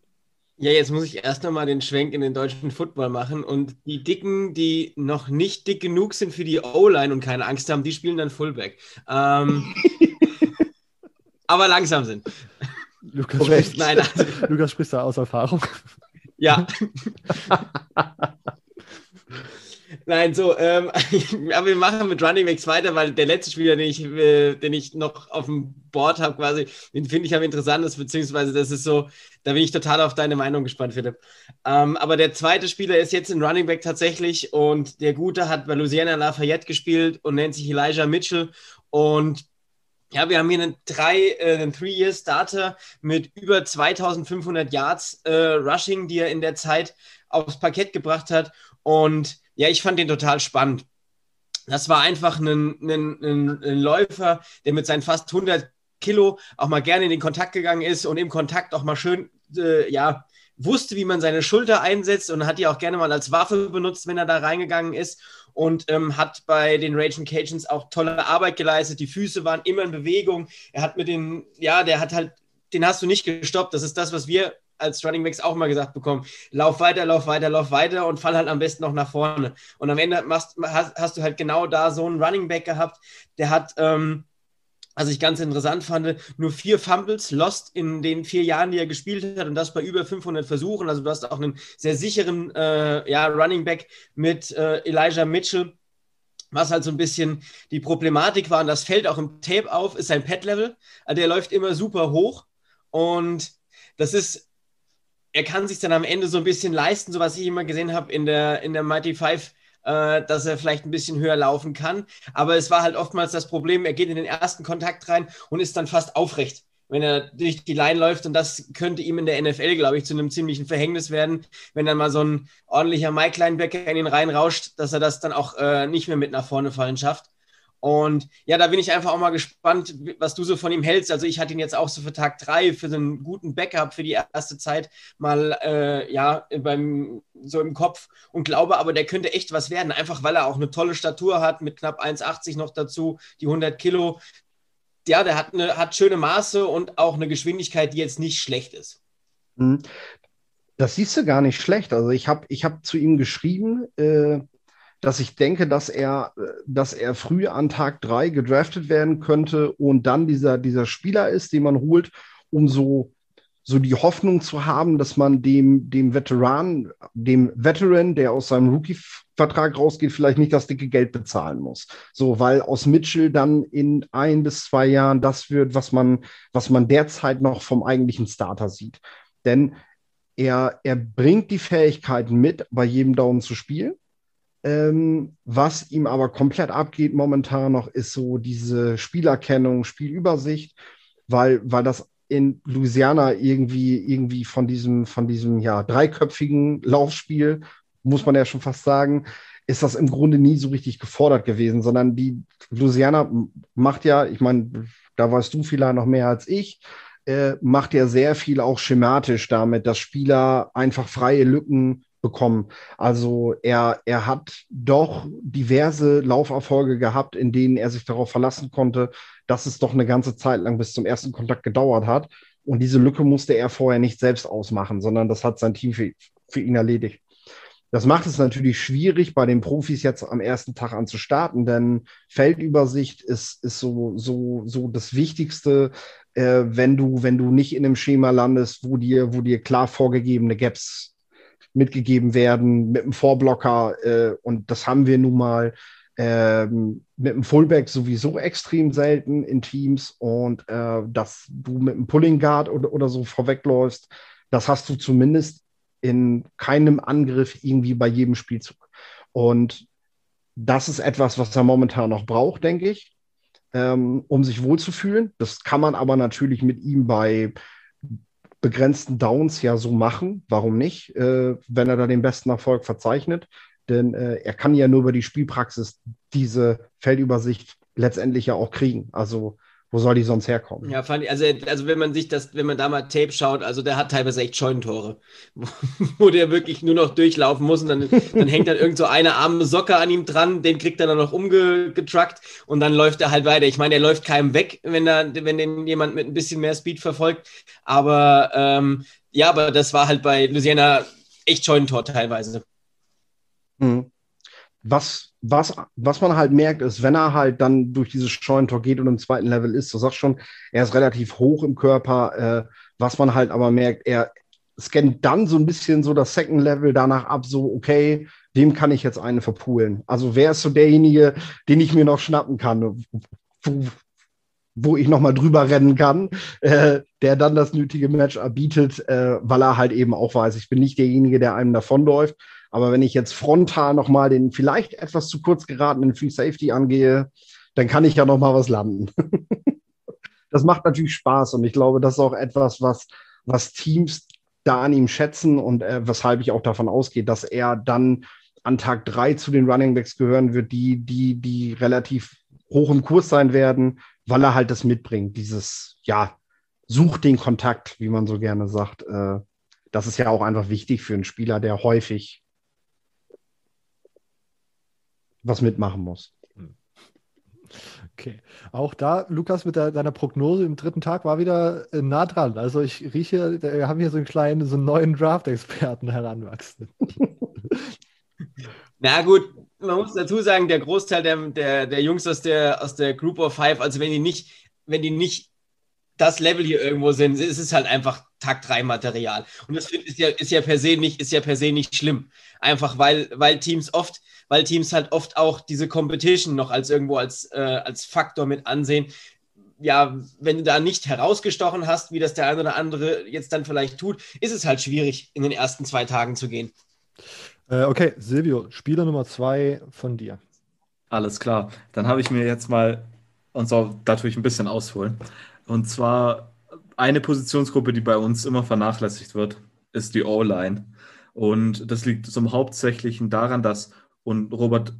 Ja, jetzt muss ich erst nochmal den Schwenk in den deutschen Football machen. Und die Dicken, die noch nicht dick genug sind für die O-Line und keine Angst haben, die spielen dann Fullback. Ähm, [laughs] aber langsam sind. Lukas, spricht, Nein, also, Lukas spricht da aus Erfahrung. Ja. [laughs] Nein, so, ähm, [laughs] aber wir machen mit Running Backs weiter, weil der letzte Spieler, den ich, äh, den ich noch auf dem Board habe, quasi, den finde ich am interessantesten, beziehungsweise das ist so, da bin ich total auf deine Meinung gespannt, Philipp. Ähm, aber der zweite Spieler ist jetzt ein Running Back tatsächlich und der Gute hat bei Louisiana Lafayette gespielt und nennt sich Elijah Mitchell und ja, wir haben hier einen drei, äh, einen Three-Year-Starter mit über 2500 Yards äh, Rushing, die er in der Zeit aufs Parkett gebracht hat. Und ja, ich fand den total spannend. Das war einfach ein, ein, ein, ein Läufer, der mit seinen fast 100 Kilo auch mal gerne in den Kontakt gegangen ist und im Kontakt auch mal schön, äh, ja, wusste, wie man seine Schulter einsetzt und hat die auch gerne mal als Waffe benutzt, wenn er da reingegangen ist und ähm, hat bei den Raging Cajuns auch tolle Arbeit geleistet. Die Füße waren immer in Bewegung. Er hat mit den, ja, der hat halt, den hast du nicht gestoppt. Das ist das, was wir als Running Backs auch mal gesagt bekommen, lauf weiter, lauf weiter, lauf weiter und fall halt am besten noch nach vorne. Und am Ende machst, hast, hast du halt genau da so einen Running Back gehabt, der hat, ähm, was ich ganz interessant fand, nur vier Fumbles lost in den vier Jahren, die er gespielt hat und das bei über 500 Versuchen. Also du hast auch einen sehr sicheren äh, ja, Running Back mit äh, Elijah Mitchell. Was halt so ein bisschen die Problematik war, und das fällt auch im Tape auf, ist sein Pad-Level. Also der läuft immer super hoch und das ist er kann sich dann am Ende so ein bisschen leisten, so was ich immer gesehen habe in der, in der Mighty Five, äh, dass er vielleicht ein bisschen höher laufen kann. Aber es war halt oftmals das Problem, er geht in den ersten Kontakt rein und ist dann fast aufrecht, wenn er durch die Line läuft. Und das könnte ihm in der NFL, glaube ich, zu einem ziemlichen Verhängnis werden, wenn dann mal so ein ordentlicher Mike Linebacker in ihn reinrauscht, dass er das dann auch äh, nicht mehr mit nach vorne fallen schafft. Und ja, da bin ich einfach auch mal gespannt, was du so von ihm hältst. Also ich hatte ihn jetzt auch so für Tag drei für so einen guten Backup für die erste Zeit mal äh, ja beim so im Kopf und glaube aber, der könnte echt was werden, einfach weil er auch eine tolle Statur hat mit knapp 1,80 noch dazu, die 100 Kilo. Ja, der hat eine hat schöne Maße und auch eine Geschwindigkeit, die jetzt nicht schlecht ist. Mhm. Das siehst du gar nicht schlecht. Also ich habe ich hab zu ihm geschrieben. Äh dass ich denke, dass er, dass er früh an Tag drei gedraftet werden könnte und dann dieser, dieser Spieler ist, den man holt, um so, so die Hoffnung zu haben, dass man dem, dem Veteran, dem Veteran, der aus seinem Rookie-Vertrag rausgeht, vielleicht nicht das dicke Geld bezahlen muss. So, weil aus Mitchell dann in ein bis zwei Jahren das wird, was man, was man derzeit noch vom eigentlichen Starter sieht. Denn er, er bringt die Fähigkeiten mit, bei jedem Down zu spielen. Ähm, was ihm aber komplett abgeht momentan noch, ist so diese Spielerkennung, Spielübersicht, weil, weil das in Louisiana irgendwie, irgendwie von diesem, von diesem ja, dreiköpfigen Laufspiel, muss man ja schon fast sagen, ist das im Grunde nie so richtig gefordert gewesen, sondern die Louisiana macht ja, ich meine, da weißt du vielleicht noch mehr als ich, äh, macht ja sehr viel auch schematisch damit, dass Spieler einfach freie Lücken bekommen. Also er, er hat doch diverse Lauferfolge gehabt, in denen er sich darauf verlassen konnte, dass es doch eine ganze Zeit lang bis zum ersten Kontakt gedauert hat. Und diese Lücke musste er vorher nicht selbst ausmachen, sondern das hat sein Team für, für ihn erledigt. Das macht es natürlich schwierig, bei den Profis jetzt am ersten Tag an zu starten, denn Feldübersicht ist, ist so, so, so das Wichtigste, äh, wenn, du, wenn du nicht in einem Schema landest, wo dir, wo dir klar vorgegebene Gaps mitgegeben werden mit dem Vorblocker. Äh, und das haben wir nun mal ähm, mit dem Fullback sowieso extrem selten in Teams. Und äh, dass du mit dem Pulling Guard oder, oder so vorwegläufst, das hast du zumindest in keinem Angriff irgendwie bei jedem Spielzug. Und das ist etwas, was er momentan noch braucht, denke ich, ähm, um sich wohlzufühlen. Das kann man aber natürlich mit ihm bei begrenzten Downs ja so machen. Warum nicht, äh, wenn er da den besten Erfolg verzeichnet? Denn äh, er kann ja nur über die Spielpraxis diese Feldübersicht letztendlich ja auch kriegen. Also Wo soll die sonst herkommen? Ja, fand ich, also, also wenn man sich das, wenn man da mal Tape schaut, also der hat teilweise echt Scheunentore, wo, [laughs] wo der wirklich nur noch durchlaufen muss und dann, dann hängt dann irgend so eine arme Socke an ihm dran, den kriegt er dann noch umgetruckt und dann läuft er halt weiter. Ich meine, er läuft keinem weg, wenn da, wenn den jemand mit ein bisschen mehr Speed verfolgt. Aber ähm, ja, aber das war halt bei Louisiana echt Scheunentor teilweise. Mhm. Was, was, was man halt merkt, ist, wenn er halt dann durch dieses Scheunentor geht und im zweiten Level ist, du sagst schon, er ist relativ hoch im Körper, äh, was man halt aber merkt, er scannt dann so ein bisschen so das Second Level danach ab, so, okay, wem kann ich jetzt eine verpulen? Also wer ist so derjenige, den ich mir noch schnappen kann, wo, wo ich noch mal drüber rennen kann, äh, der dann das nötige Match erbietet, äh, weil er halt eben auch weiß, ich bin nicht derjenige, der einem davonläuft, aber wenn ich jetzt frontal nochmal den vielleicht etwas zu kurz geratenen Free Safety angehe, dann kann ich ja nochmal was landen. [laughs] das macht natürlich Spaß und ich glaube, das ist auch etwas, was, was Teams da an ihm schätzen und äh, weshalb ich auch davon ausgehe, dass er dann an Tag drei zu den Running Backs gehören wird, die, die, die relativ hoch im Kurs sein werden, weil er halt das mitbringt. Dieses, ja, sucht den Kontakt, wie man so gerne sagt. Äh, das ist ja auch einfach wichtig für einen Spieler, der häufig was mitmachen muss. Okay. Auch da, Lukas, mit der, deiner Prognose im dritten Tag war wieder äh, nah dran. Also ich rieche, wir haben hier so einen kleinen, so einen neuen Draft-Experten heranwachsen. [laughs] Na gut, man muss dazu sagen, der Großteil der, der, der Jungs aus der, aus der Group of Five, also wenn die nicht, wenn die nicht das Level hier irgendwo sind, ist es halt einfach Tag 3 Material. Und das ist ja, ist ja per se nicht, ist ja per se nicht schlimm. Einfach weil, weil Teams oft, weil Teams halt oft auch diese Competition noch als irgendwo als, äh, als Faktor mit ansehen. Ja, wenn du da nicht herausgestochen hast, wie das der eine oder andere jetzt dann vielleicht tut, ist es halt schwierig, in den ersten zwei Tagen zu gehen. Äh, okay, Silvio, Spieler Nummer zwei von dir. Alles klar. Dann habe ich mir jetzt mal, und so, da tue ich ein bisschen ausholen. Und zwar eine Positionsgruppe, die bei uns immer vernachlässigt wird, ist die O-Line. Und das liegt zum Hauptsächlichen daran, dass, und Robert,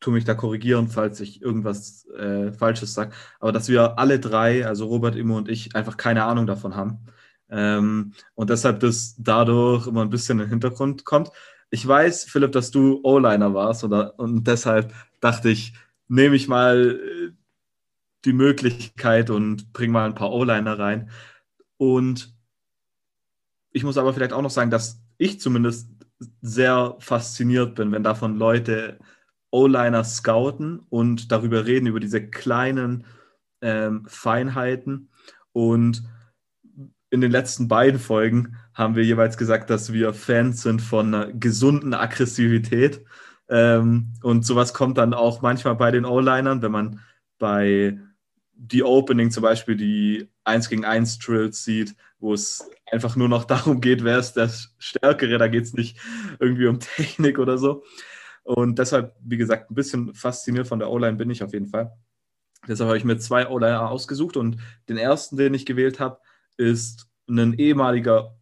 tu mich da korrigieren, falls ich irgendwas äh, Falsches sage, aber dass wir alle drei, also Robert, Immo und ich, einfach keine Ahnung davon haben. Ähm, und deshalb das dadurch immer ein bisschen in den Hintergrund kommt. Ich weiß, Philipp, dass du O-Liner warst oder, und deshalb dachte ich, nehme ich mal äh, die Möglichkeit und bringe mal ein paar O-Liner rein. Und ich muss aber vielleicht auch noch sagen, dass ich zumindest sehr fasziniert bin, wenn davon Leute O-Liner scouten und darüber reden, über diese kleinen ähm, Feinheiten. Und in den letzten beiden Folgen haben wir jeweils gesagt, dass wir Fans sind von einer gesunden Aggressivität. Ähm, und sowas kommt dann auch manchmal bei den O-Linern, wenn man bei die Opening zum Beispiel die 1 gegen 1 Drills sieht, wo es einfach nur noch [laughs] darum geht, wer ist der Stärkere, da geht es nicht irgendwie um [laughs] Technik oder so. Und deshalb, wie gesagt, ein bisschen fasziniert von der O-Line bin ich auf jeden Fall. Deshalb habe ich mir zwei O-Liner ausgesucht und den ersten, den ich gewählt habe, ist ein ehemaliger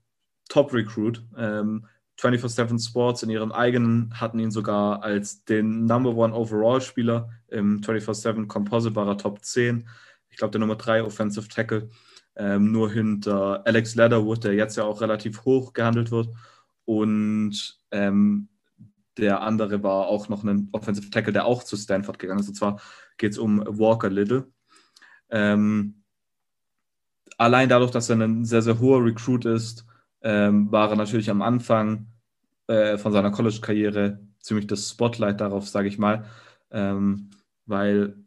Top-Recruit. Ähm, 24-7 Sports in ihrem eigenen hatten ihn sogar als den Number One Overall-Spieler im 24-7 Composite Top 10. Ich glaube, der Nummer 3 Offensive Tackle. Ähm, nur hinter Alex Leatherwood, der jetzt ja auch relativ hoch gehandelt wird. Und ähm, der andere war auch noch ein Offensive Tackle, der auch zu Stanford gegangen ist. Und zwar geht es um Walker Little. Ähm, allein dadurch, dass er ein sehr, sehr hoher Recruit ist, ähm, war er natürlich am Anfang äh, von seiner College-Karriere ziemlich das Spotlight darauf, sage ich mal, ähm, weil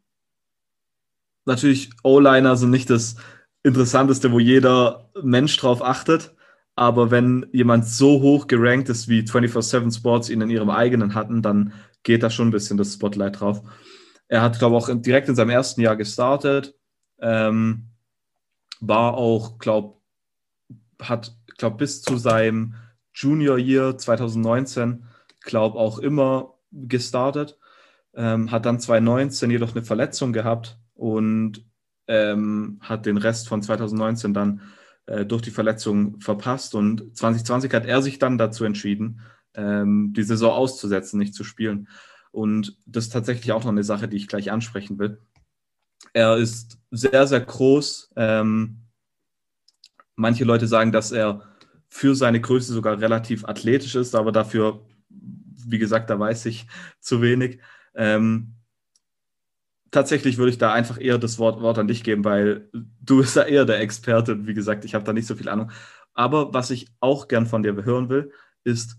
natürlich O-Liner sind nicht das Interessanteste, wo jeder Mensch drauf achtet. Aber wenn jemand so hoch gerankt ist, wie 24-7 Sports ihn in ihrem eigenen hatten, dann geht da schon ein bisschen das Spotlight drauf. Er hat, glaube ich, auch direkt in seinem ersten Jahr gestartet. Ähm, war auch, glaube hat, glaube bis zu seinem Junior Year 2019, glaube auch immer gestartet. Ähm, hat dann 2019 jedoch eine Verletzung gehabt und ähm, hat den Rest von 2019 dann äh, durch die Verletzung verpasst. Und 2020 hat er sich dann dazu entschieden, ähm, die Saison auszusetzen, nicht zu spielen. Und das ist tatsächlich auch noch eine Sache, die ich gleich ansprechen will. Er ist sehr, sehr groß. Ähm, manche Leute sagen, dass er für seine Größe sogar relativ athletisch ist, aber dafür, wie gesagt, da weiß ich zu wenig. Ähm, tatsächlich würde ich da einfach eher das Wort, Wort an dich geben, weil du bist ja eher der Experte und wie gesagt, ich habe da nicht so viel Ahnung. Aber was ich auch gern von dir hören will, ist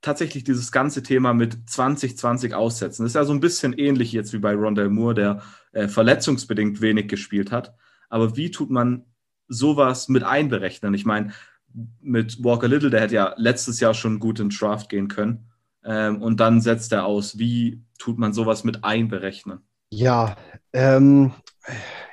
tatsächlich dieses ganze Thema mit 2020 aussetzen. Das ist ja so ein bisschen ähnlich jetzt wie bei Rondell Moore, der äh, verletzungsbedingt wenig gespielt hat. Aber wie tut man sowas mit einberechnen? Ich meine, mit Walker Little, der hätte ja letztes Jahr schon gut in Draft gehen können. Ähm, und dann setzt er aus. Wie tut man sowas mit einberechnen? Ja, ähm,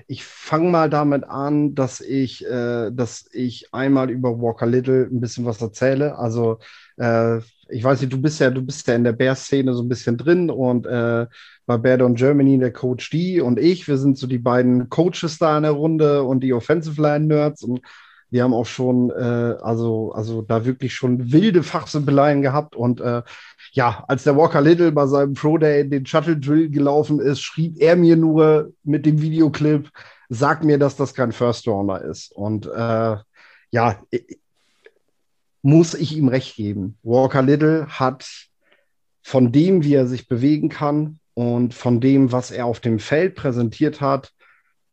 ich fange mal damit an, dass ich, äh, dass ich einmal über Walker Little ein bisschen was erzähle. Also äh, ich weiß nicht, du bist ja, du bist ja in der Bears-Szene so ein bisschen drin und äh, bei Beardon Germany der Coach D und ich, wir sind so die beiden Coaches da in der Runde und die Offensive Line Nerds und wir haben auch schon, äh, also, also da wirklich schon wilde Fachsimpeleien gehabt. Und äh, ja, als der Walker Little bei seinem Pro Day den Shuttle Drill gelaufen ist, schrieb er mir nur mit dem Videoclip, sag mir, dass das kein First Rounder ist. Und äh, ja, muss ich ihm recht geben. Walker Little hat von dem, wie er sich bewegen kann und von dem, was er auf dem Feld präsentiert hat,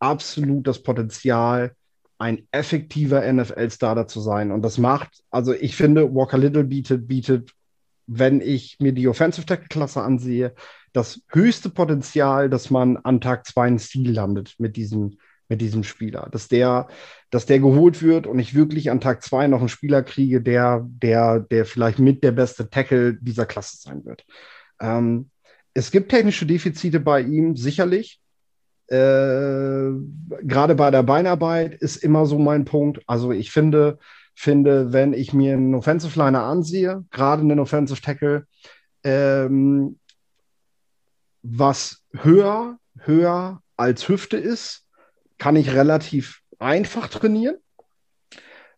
absolut das Potenzial, ein effektiver NFL-Starter zu sein. Und das macht, also ich finde, Walker Little bietet, bietet, wenn ich mir die Offensive Tackle-Klasse ansehe, das höchste Potenzial, dass man an Tag zwei ein Ziel landet mit diesem, mit diesem Spieler. Dass der, dass der geholt wird und ich wirklich an Tag zwei noch einen Spieler kriege, der, der, der vielleicht mit der beste Tackle dieser Klasse sein wird. Ähm, es gibt technische Defizite bei ihm, sicherlich. Äh, gerade bei der Beinarbeit ist immer so mein Punkt. Also ich finde, finde, wenn ich mir einen Offensive Liner ansehe, gerade einen Offensive Tackle, ähm, was höher, höher als Hüfte ist, kann ich relativ einfach trainieren,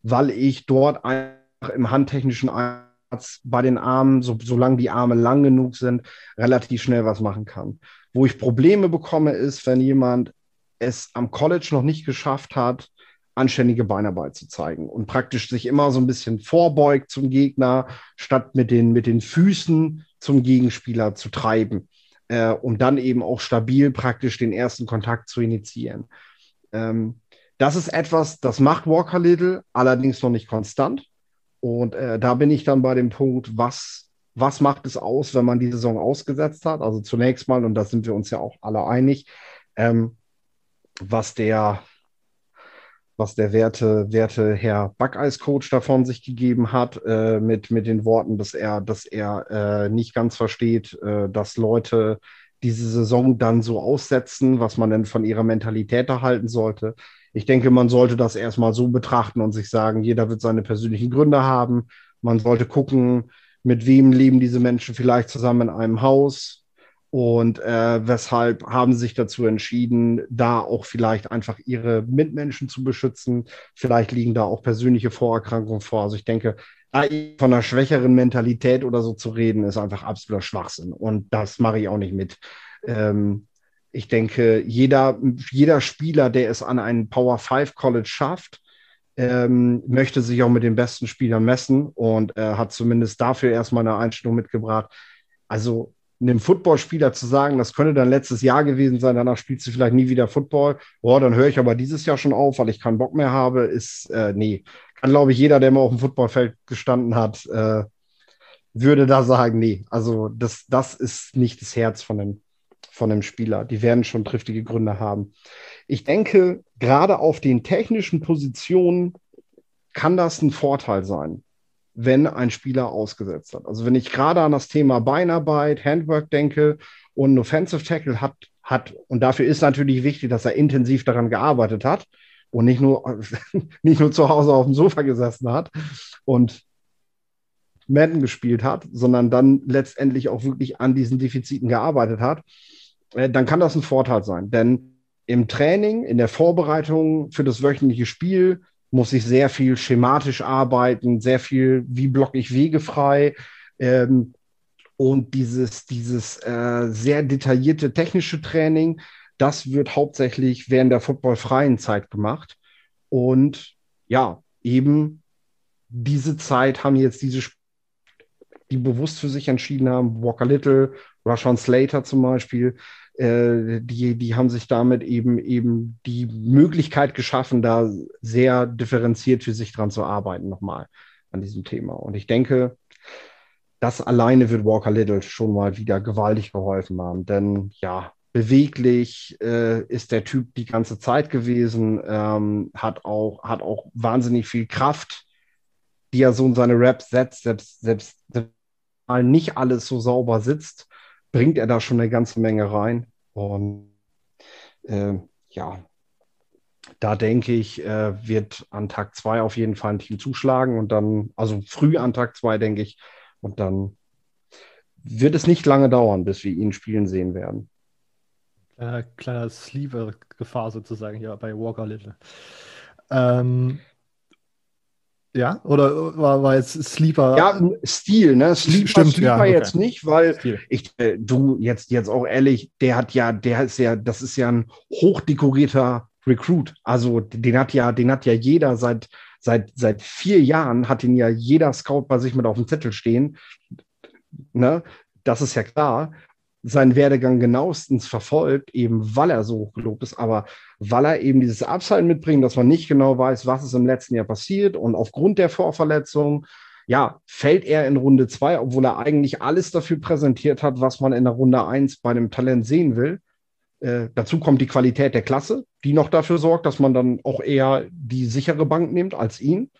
weil ich dort einfach im handtechnischen Einsatz bei den Armen, so, solange die Arme lang genug sind, relativ schnell was machen kann. Wo ich Probleme bekomme, ist, wenn jemand es am College noch nicht geschafft hat, anständige Beinarbeit zu zeigen und praktisch sich immer so ein bisschen vorbeugt zum Gegner, statt mit den, mit den Füßen zum Gegenspieler zu treiben, äh, um dann eben auch stabil praktisch den ersten Kontakt zu initiieren. Ähm, das ist etwas, das macht Walker Little, allerdings noch nicht konstant. Und äh, da bin ich dann bei dem Punkt, was was macht es aus, wenn man die Saison ausgesetzt hat? Also zunächst mal, und da sind wir uns ja auch alle einig, ähm, was der, was der werte, werte Herr Backeis-Coach davon sich gegeben hat, äh, mit, mit den Worten, dass er, dass er äh, nicht ganz versteht, äh, dass Leute diese Saison dann so aussetzen, was man denn von ihrer Mentalität erhalten sollte. Ich denke, man sollte das erstmal so betrachten und sich sagen, jeder wird seine persönlichen Gründe haben. Man sollte gucken, mit wem leben diese Menschen vielleicht zusammen in einem Haus und äh, weshalb haben sie sich dazu entschieden, da auch vielleicht einfach ihre Mitmenschen zu beschützen. Vielleicht liegen da auch persönliche Vorerkrankungen vor. Also ich denke, von einer schwächeren Mentalität oder so zu reden, ist einfach absoluter Schwachsinn. Und das mache ich auch nicht mit. Ähm, ich denke, jeder, jeder Spieler, der es an ein Power 5 College schafft, ähm, möchte sich auch mit den besten Spielern messen und äh, hat zumindest dafür erstmal eine Einstellung mitgebracht. Also einem Footballspieler zu sagen, das könnte dann letztes Jahr gewesen sein, danach spielst du vielleicht nie wieder Football. Boah, dann höre ich aber dieses Jahr schon auf, weil ich keinen Bock mehr habe, ist, äh, nee. Kann, glaube ich, jeder, der mal auf dem Footballfeld gestanden hat, äh, würde da sagen, nee. Also das, das ist nicht das Herz von dem, von dem Spieler. Die werden schon triftige Gründe haben ich denke, gerade auf den technischen Positionen kann das ein Vorteil sein, wenn ein Spieler ausgesetzt hat. Also wenn ich gerade an das Thema Beinarbeit, Handwork denke und ein Offensive Tackle hat, hat, und dafür ist natürlich wichtig, dass er intensiv daran gearbeitet hat und nicht nur, [laughs] nicht nur zu Hause auf dem Sofa gesessen hat und Madden gespielt hat, sondern dann letztendlich auch wirklich an diesen Defiziten gearbeitet hat, äh, dann kann das ein Vorteil sein. Denn im Training, in der Vorbereitung für das wöchentliche Spiel muss ich sehr viel schematisch arbeiten, sehr viel, wie blocke ich Wege frei. Ähm, und dieses, dieses äh, sehr detaillierte technische Training das wird hauptsächlich während der footballfreien Zeit gemacht. Und ja, eben diese Zeit haben jetzt diese, die bewusst für sich entschieden haben, Walker Little, Rashawn Slater zum Beispiel, äh, die, die haben sich damit eben eben die Möglichkeit geschaffen, da sehr differenziert für sich dran zu arbeiten, nochmal an diesem Thema. Und ich denke, das alleine wird Walker Little schon mal wieder gewaltig geholfen haben. Denn ja, beweglich äh, ist der Typ die ganze Zeit gewesen, ähm, hat, auch, hat auch wahnsinnig viel Kraft, die er so in seine Raps setzt, selbst, selbst, selbst nicht alles so sauber sitzt, bringt er da schon eine ganze Menge rein. Und äh, ja, da denke ich, äh, wird an Tag 2 auf jeden Fall ein Team zuschlagen und dann, also früh an Tag 2, denke ich, und dann wird es nicht lange dauern, bis wir ihn spielen sehen werden. Kleiner, kleiner Sleeper-Gefahr sozusagen hier bei Walker Little. Ähm, ja, oder war, war jetzt Sleeper? Ja, Stil, ne? Sleeper, Stimmt, Sleeper ja, okay. jetzt nicht, weil Stil. ich, äh, du jetzt, jetzt auch ehrlich, der hat ja, der ist ja, das ist ja ein hochdekorierter Recruit. Also den hat ja, den hat ja jeder seit, seit, seit vier Jahren hat ihn ja jeder Scout bei sich mit auf dem Zettel stehen. Ne? Das ist ja klar seinen Werdegang genauestens verfolgt, eben weil er so gelobt ist, aber weil er eben dieses Upside mitbringt, dass man nicht genau weiß, was ist im letzten Jahr passiert und aufgrund der Vorverletzung, ja, fällt er in Runde zwei, obwohl er eigentlich alles dafür präsentiert hat, was man in der Runde eins bei einem Talent sehen will. Äh, dazu kommt die Qualität der Klasse, die noch dafür sorgt, dass man dann auch eher die sichere Bank nimmt als ihn.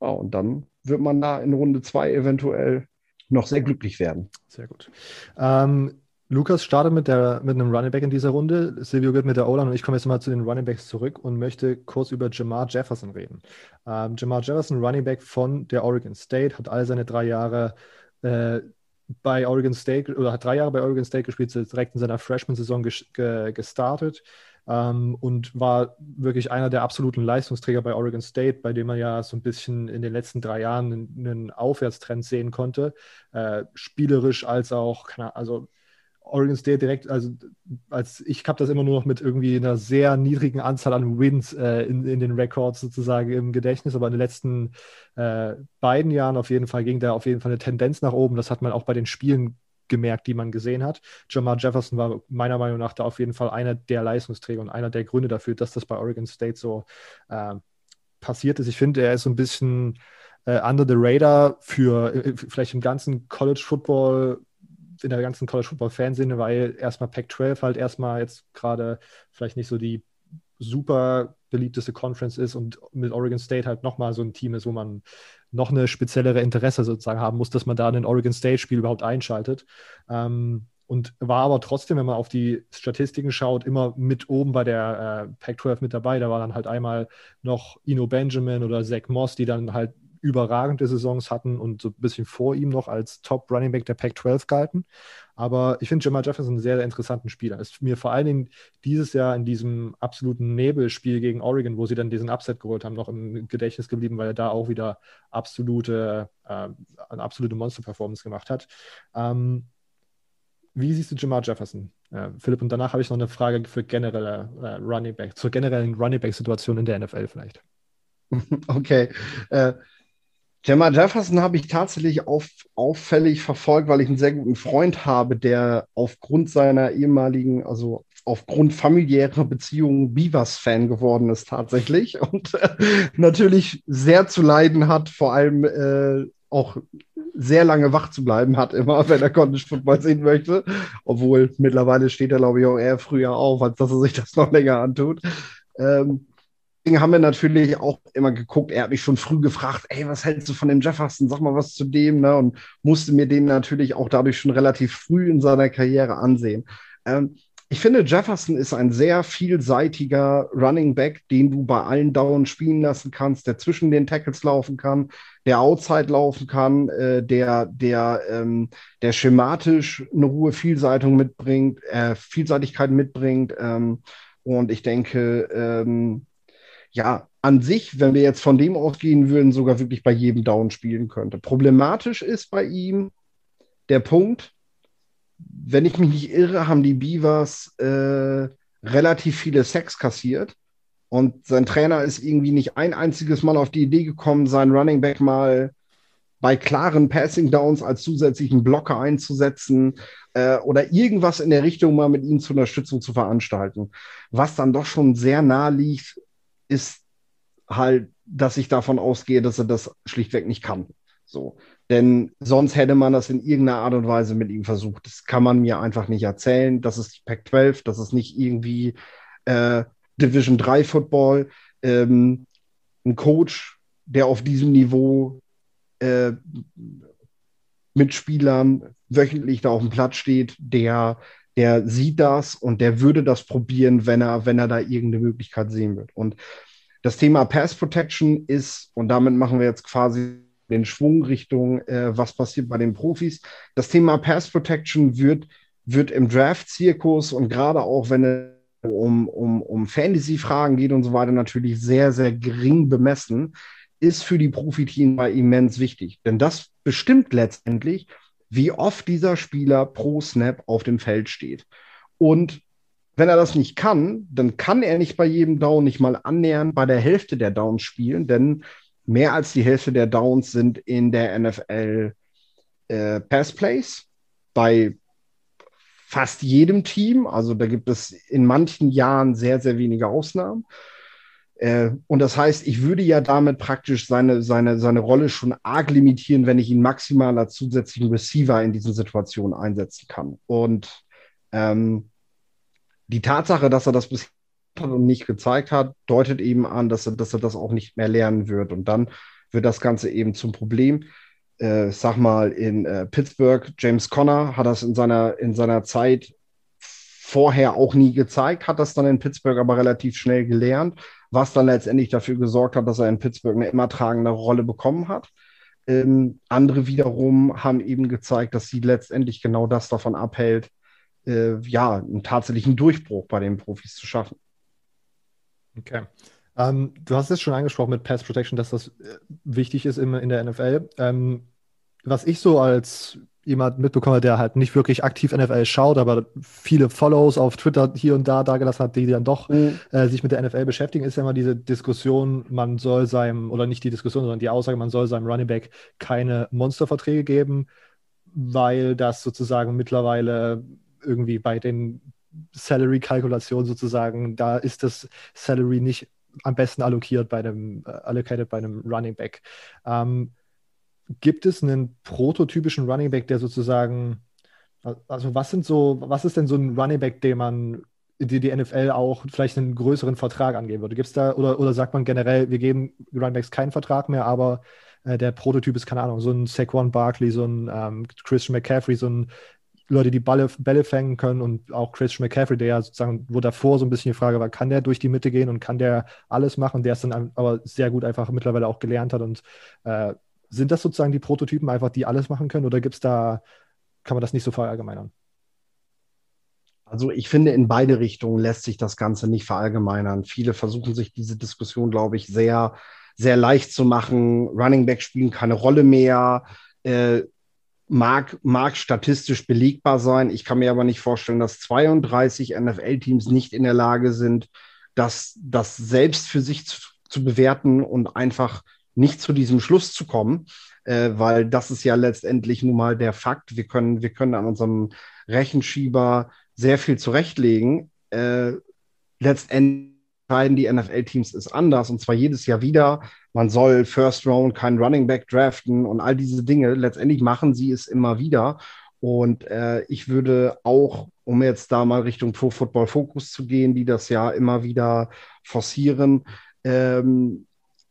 Ja, und dann wird man da in Runde zwei eventuell noch sehr glücklich werden. Sehr gut. Ähm, Lukas startet mit, der, mit einem Running Back in dieser Runde. Silvio geht mit der O-Line und ich komme jetzt mal zu den Running Backs zurück und möchte kurz über Jamar Jefferson reden. Ähm, Jamar Jefferson, Running Back von der Oregon State, hat all seine drei Jahre äh, bei Oregon State oder hat drei Jahre bei Oregon State gespielt, direkt in seiner Freshman-Saison ge gestartet ähm, und war wirklich einer der absoluten Leistungsträger bei Oregon State, bei dem man ja so ein bisschen in den letzten drei Jahren einen, einen Aufwärtstrend sehen konnte, äh, spielerisch als auch, also Oregon State direkt, also als ich habe das immer nur noch mit irgendwie einer sehr niedrigen Anzahl an Wins äh, in, in den Records sozusagen im Gedächtnis, aber in den letzten äh, beiden Jahren auf jeden Fall ging da auf jeden Fall eine Tendenz nach oben. Das hat man auch bei den Spielen gemerkt, die man gesehen hat. Jamar Jefferson war meiner Meinung nach da auf jeden Fall einer der Leistungsträger und einer der Gründe dafür, dass das bei Oregon State so äh, passiert ist. Ich finde, er ist so ein bisschen äh, under the radar für äh, vielleicht im ganzen College Football in der ganzen College Football Fansinne, weil erstmal Pac-12 halt erstmal jetzt gerade vielleicht nicht so die super beliebteste Conference ist und mit Oregon State halt nochmal so ein Team ist, wo man noch eine speziellere Interesse sozusagen haben muss, dass man da ein Oregon State-Spiel überhaupt einschaltet. Ähm, und war aber trotzdem, wenn man auf die Statistiken schaut, immer mit oben bei der äh, Pac-12 mit dabei. Da war dann halt einmal noch Ino Benjamin oder Zach Moss, die dann halt überragende Saisons hatten und so ein bisschen vor ihm noch als Top Running Back der Pac-12 galten. Aber ich finde Jamal Jefferson einen sehr, sehr interessanten Spieler. Ist mir vor allen Dingen dieses Jahr in diesem absoluten Nebelspiel gegen Oregon, wo sie dann diesen Upset geholt haben, noch im Gedächtnis geblieben, weil er da auch wieder absolute, äh, eine absolute Monster-Performance gemacht hat. Ähm, wie siehst du Jamal Jefferson, äh, Philipp? Und danach habe ich noch eine Frage für generelle äh, Running Back, zur generellen Running Back-Situation in der NFL vielleicht. [laughs] Okay. Äh, Gemma Jefferson habe ich tatsächlich auf, auffällig verfolgt, weil ich einen sehr guten Freund habe, der aufgrund seiner ehemaligen, also aufgrund familiärer Beziehungen Beavers-Fan geworden ist tatsächlich [laughs] und äh, natürlich sehr zu leiden hat, vor allem äh, auch sehr lange wach zu bleiben hat, immer, [laughs] wenn er College Football sehen möchte. Obwohl mittlerweile steht er, glaube ich, auch eher früher auf, als dass er sich das noch länger antut. Ähm, haben wir natürlich auch immer geguckt. Er hat mich schon früh gefragt, ey, was hältst du von dem Jefferson? Sag mal was zu dem, ne? Und musste mir den natürlich auch dadurch schon relativ früh in seiner Karriere ansehen. Ähm, ich finde, Jefferson ist ein sehr vielseitiger Running Back, den du bei allen Downs spielen lassen kannst, der zwischen den Tackles laufen kann, der Outside laufen kann, äh, der, der, ähm, der schematisch eine hohe Vielseitung mitbringt, äh, Vielseitigkeit mitbringt. Ähm, und ich denke, ähm, ja, an sich, wenn wir jetzt von dem ausgehen würden, sogar wirklich bei jedem Down spielen könnte. Problematisch ist bei ihm der Punkt, wenn ich mich nicht irre, haben die Beavers äh, relativ viele Sex kassiert. Und sein Trainer ist irgendwie nicht ein einziges Mal auf die Idee gekommen, seinen Running Back mal bei klaren Passing Downs als zusätzlichen Blocker einzusetzen äh, oder irgendwas in der Richtung mal mit ihm zur Unterstützung zu veranstalten. Was dann doch schon sehr nah liegt, ist halt, dass ich davon ausgehe, dass er das schlichtweg nicht kann. So. Denn sonst hätte man das in irgendeiner Art und Weise mit ihm versucht. Das kann man mir einfach nicht erzählen. Das ist die Pac-12, das ist nicht irgendwie äh, Division 3 Football. Ähm, ein Coach, der auf diesem Niveau äh, mit Spielern wöchentlich da auf dem Platz steht, der, der sieht das und der würde das probieren, wenn er, wenn er da irgendeine Möglichkeit sehen wird. Und das Thema Pass Protection ist, und damit machen wir jetzt quasi den Schwung Richtung, äh, was passiert bei den Profis. Das Thema Pass Protection wird, wird im Draft-Zirkus und gerade auch wenn es um, um, um Fantasy-Fragen geht und so weiter, natürlich sehr, sehr gering bemessen, ist für die Profiteams immens wichtig. Denn das bestimmt letztendlich, wie oft dieser Spieler pro Snap auf dem Feld steht. Und wenn er das nicht kann, dann kann er nicht bei jedem Down nicht mal annähernd bei der Hälfte der Downs spielen, denn mehr als die Hälfte der Downs sind in der NFL äh, Passplays. Bei fast jedem Team. Also da gibt es in manchen Jahren sehr, sehr wenige Ausnahmen. Äh, und das heißt, ich würde ja damit praktisch seine, seine, seine Rolle schon arg limitieren, wenn ich ihn maximal als zusätzlichen Receiver in diesen Situationen einsetzen kann. Und ähm, die Tatsache, dass er das bisher nicht gezeigt hat, deutet eben an, dass er, dass er das auch nicht mehr lernen wird. Und dann wird das Ganze eben zum Problem. Äh, sag mal, in äh, Pittsburgh, James Conner hat das in seiner, in seiner Zeit vorher auch nie gezeigt, hat das dann in Pittsburgh aber relativ schnell gelernt, was dann letztendlich dafür gesorgt hat, dass er in Pittsburgh eine immer tragende Rolle bekommen hat. Ähm, andere wiederum haben eben gezeigt, dass sie letztendlich genau das davon abhält, äh, ja, einen tatsächlichen Durchbruch bei den Profis zu schaffen. Okay. Ähm, du hast es schon angesprochen mit Pass Protection, dass das äh, wichtig ist in, in der NFL. Ähm, was ich so als jemand mitbekomme, der halt nicht wirklich aktiv NFL schaut, aber viele Follows auf Twitter hier und da dagelassen hat, die dann doch mhm. äh, sich mit der NFL beschäftigen, ist ja immer diese Diskussion, man soll seinem, oder nicht die Diskussion, sondern die Aussage, man soll seinem Running Back keine Monsterverträge geben, weil das sozusagen mittlerweile irgendwie bei den Salary-Kalkulationen sozusagen, da ist das Salary nicht am besten allokiert bei einem, äh, allocated bei einem Running Back. Ähm, gibt es einen prototypischen Running Back, der sozusagen, also was sind so, was ist denn so ein Running Back, den man die, die NFL auch vielleicht einen größeren Vertrag angeben würde? Gibt's da, oder, oder sagt man generell, wir geben Running Backs keinen Vertrag mehr, aber äh, der Prototyp ist, keine Ahnung, so ein Saquon Barkley, so ein ähm, Christian McCaffrey, so ein Leute, die Balle, Bälle fängen können und auch Christian McCaffrey, der ja sozusagen, wo davor so ein bisschen die Frage war, kann der durch die Mitte gehen und kann der alles machen, der es dann aber sehr gut einfach mittlerweile auch gelernt hat und äh, sind das sozusagen die Prototypen einfach, die alles machen können oder gibt es da, kann man das nicht so verallgemeinern? Also ich finde, in beide Richtungen lässt sich das Ganze nicht verallgemeinern. Viele versuchen sich diese Diskussion, glaube ich, sehr, sehr leicht zu machen. Running Back spielen keine Rolle mehr. Äh, mag, mag statistisch belegbar sein. Ich kann mir aber nicht vorstellen, dass 32 NFL-Teams nicht in der Lage sind, das, das selbst für sich zu, zu bewerten und einfach nicht zu diesem Schluss zu kommen, äh, weil das ist ja letztendlich nun mal der Fakt. Wir können, wir können an unserem Rechenschieber sehr viel zurechtlegen. Äh, letztendlich entscheiden die NFL-Teams es anders und zwar jedes Jahr wieder. Man soll First Round keinen Running Back draften und all diese Dinge. Letztendlich machen sie es immer wieder. Und äh, ich würde auch, um jetzt da mal Richtung Pro Football Focus zu gehen, die das ja immer wieder forcieren, ähm,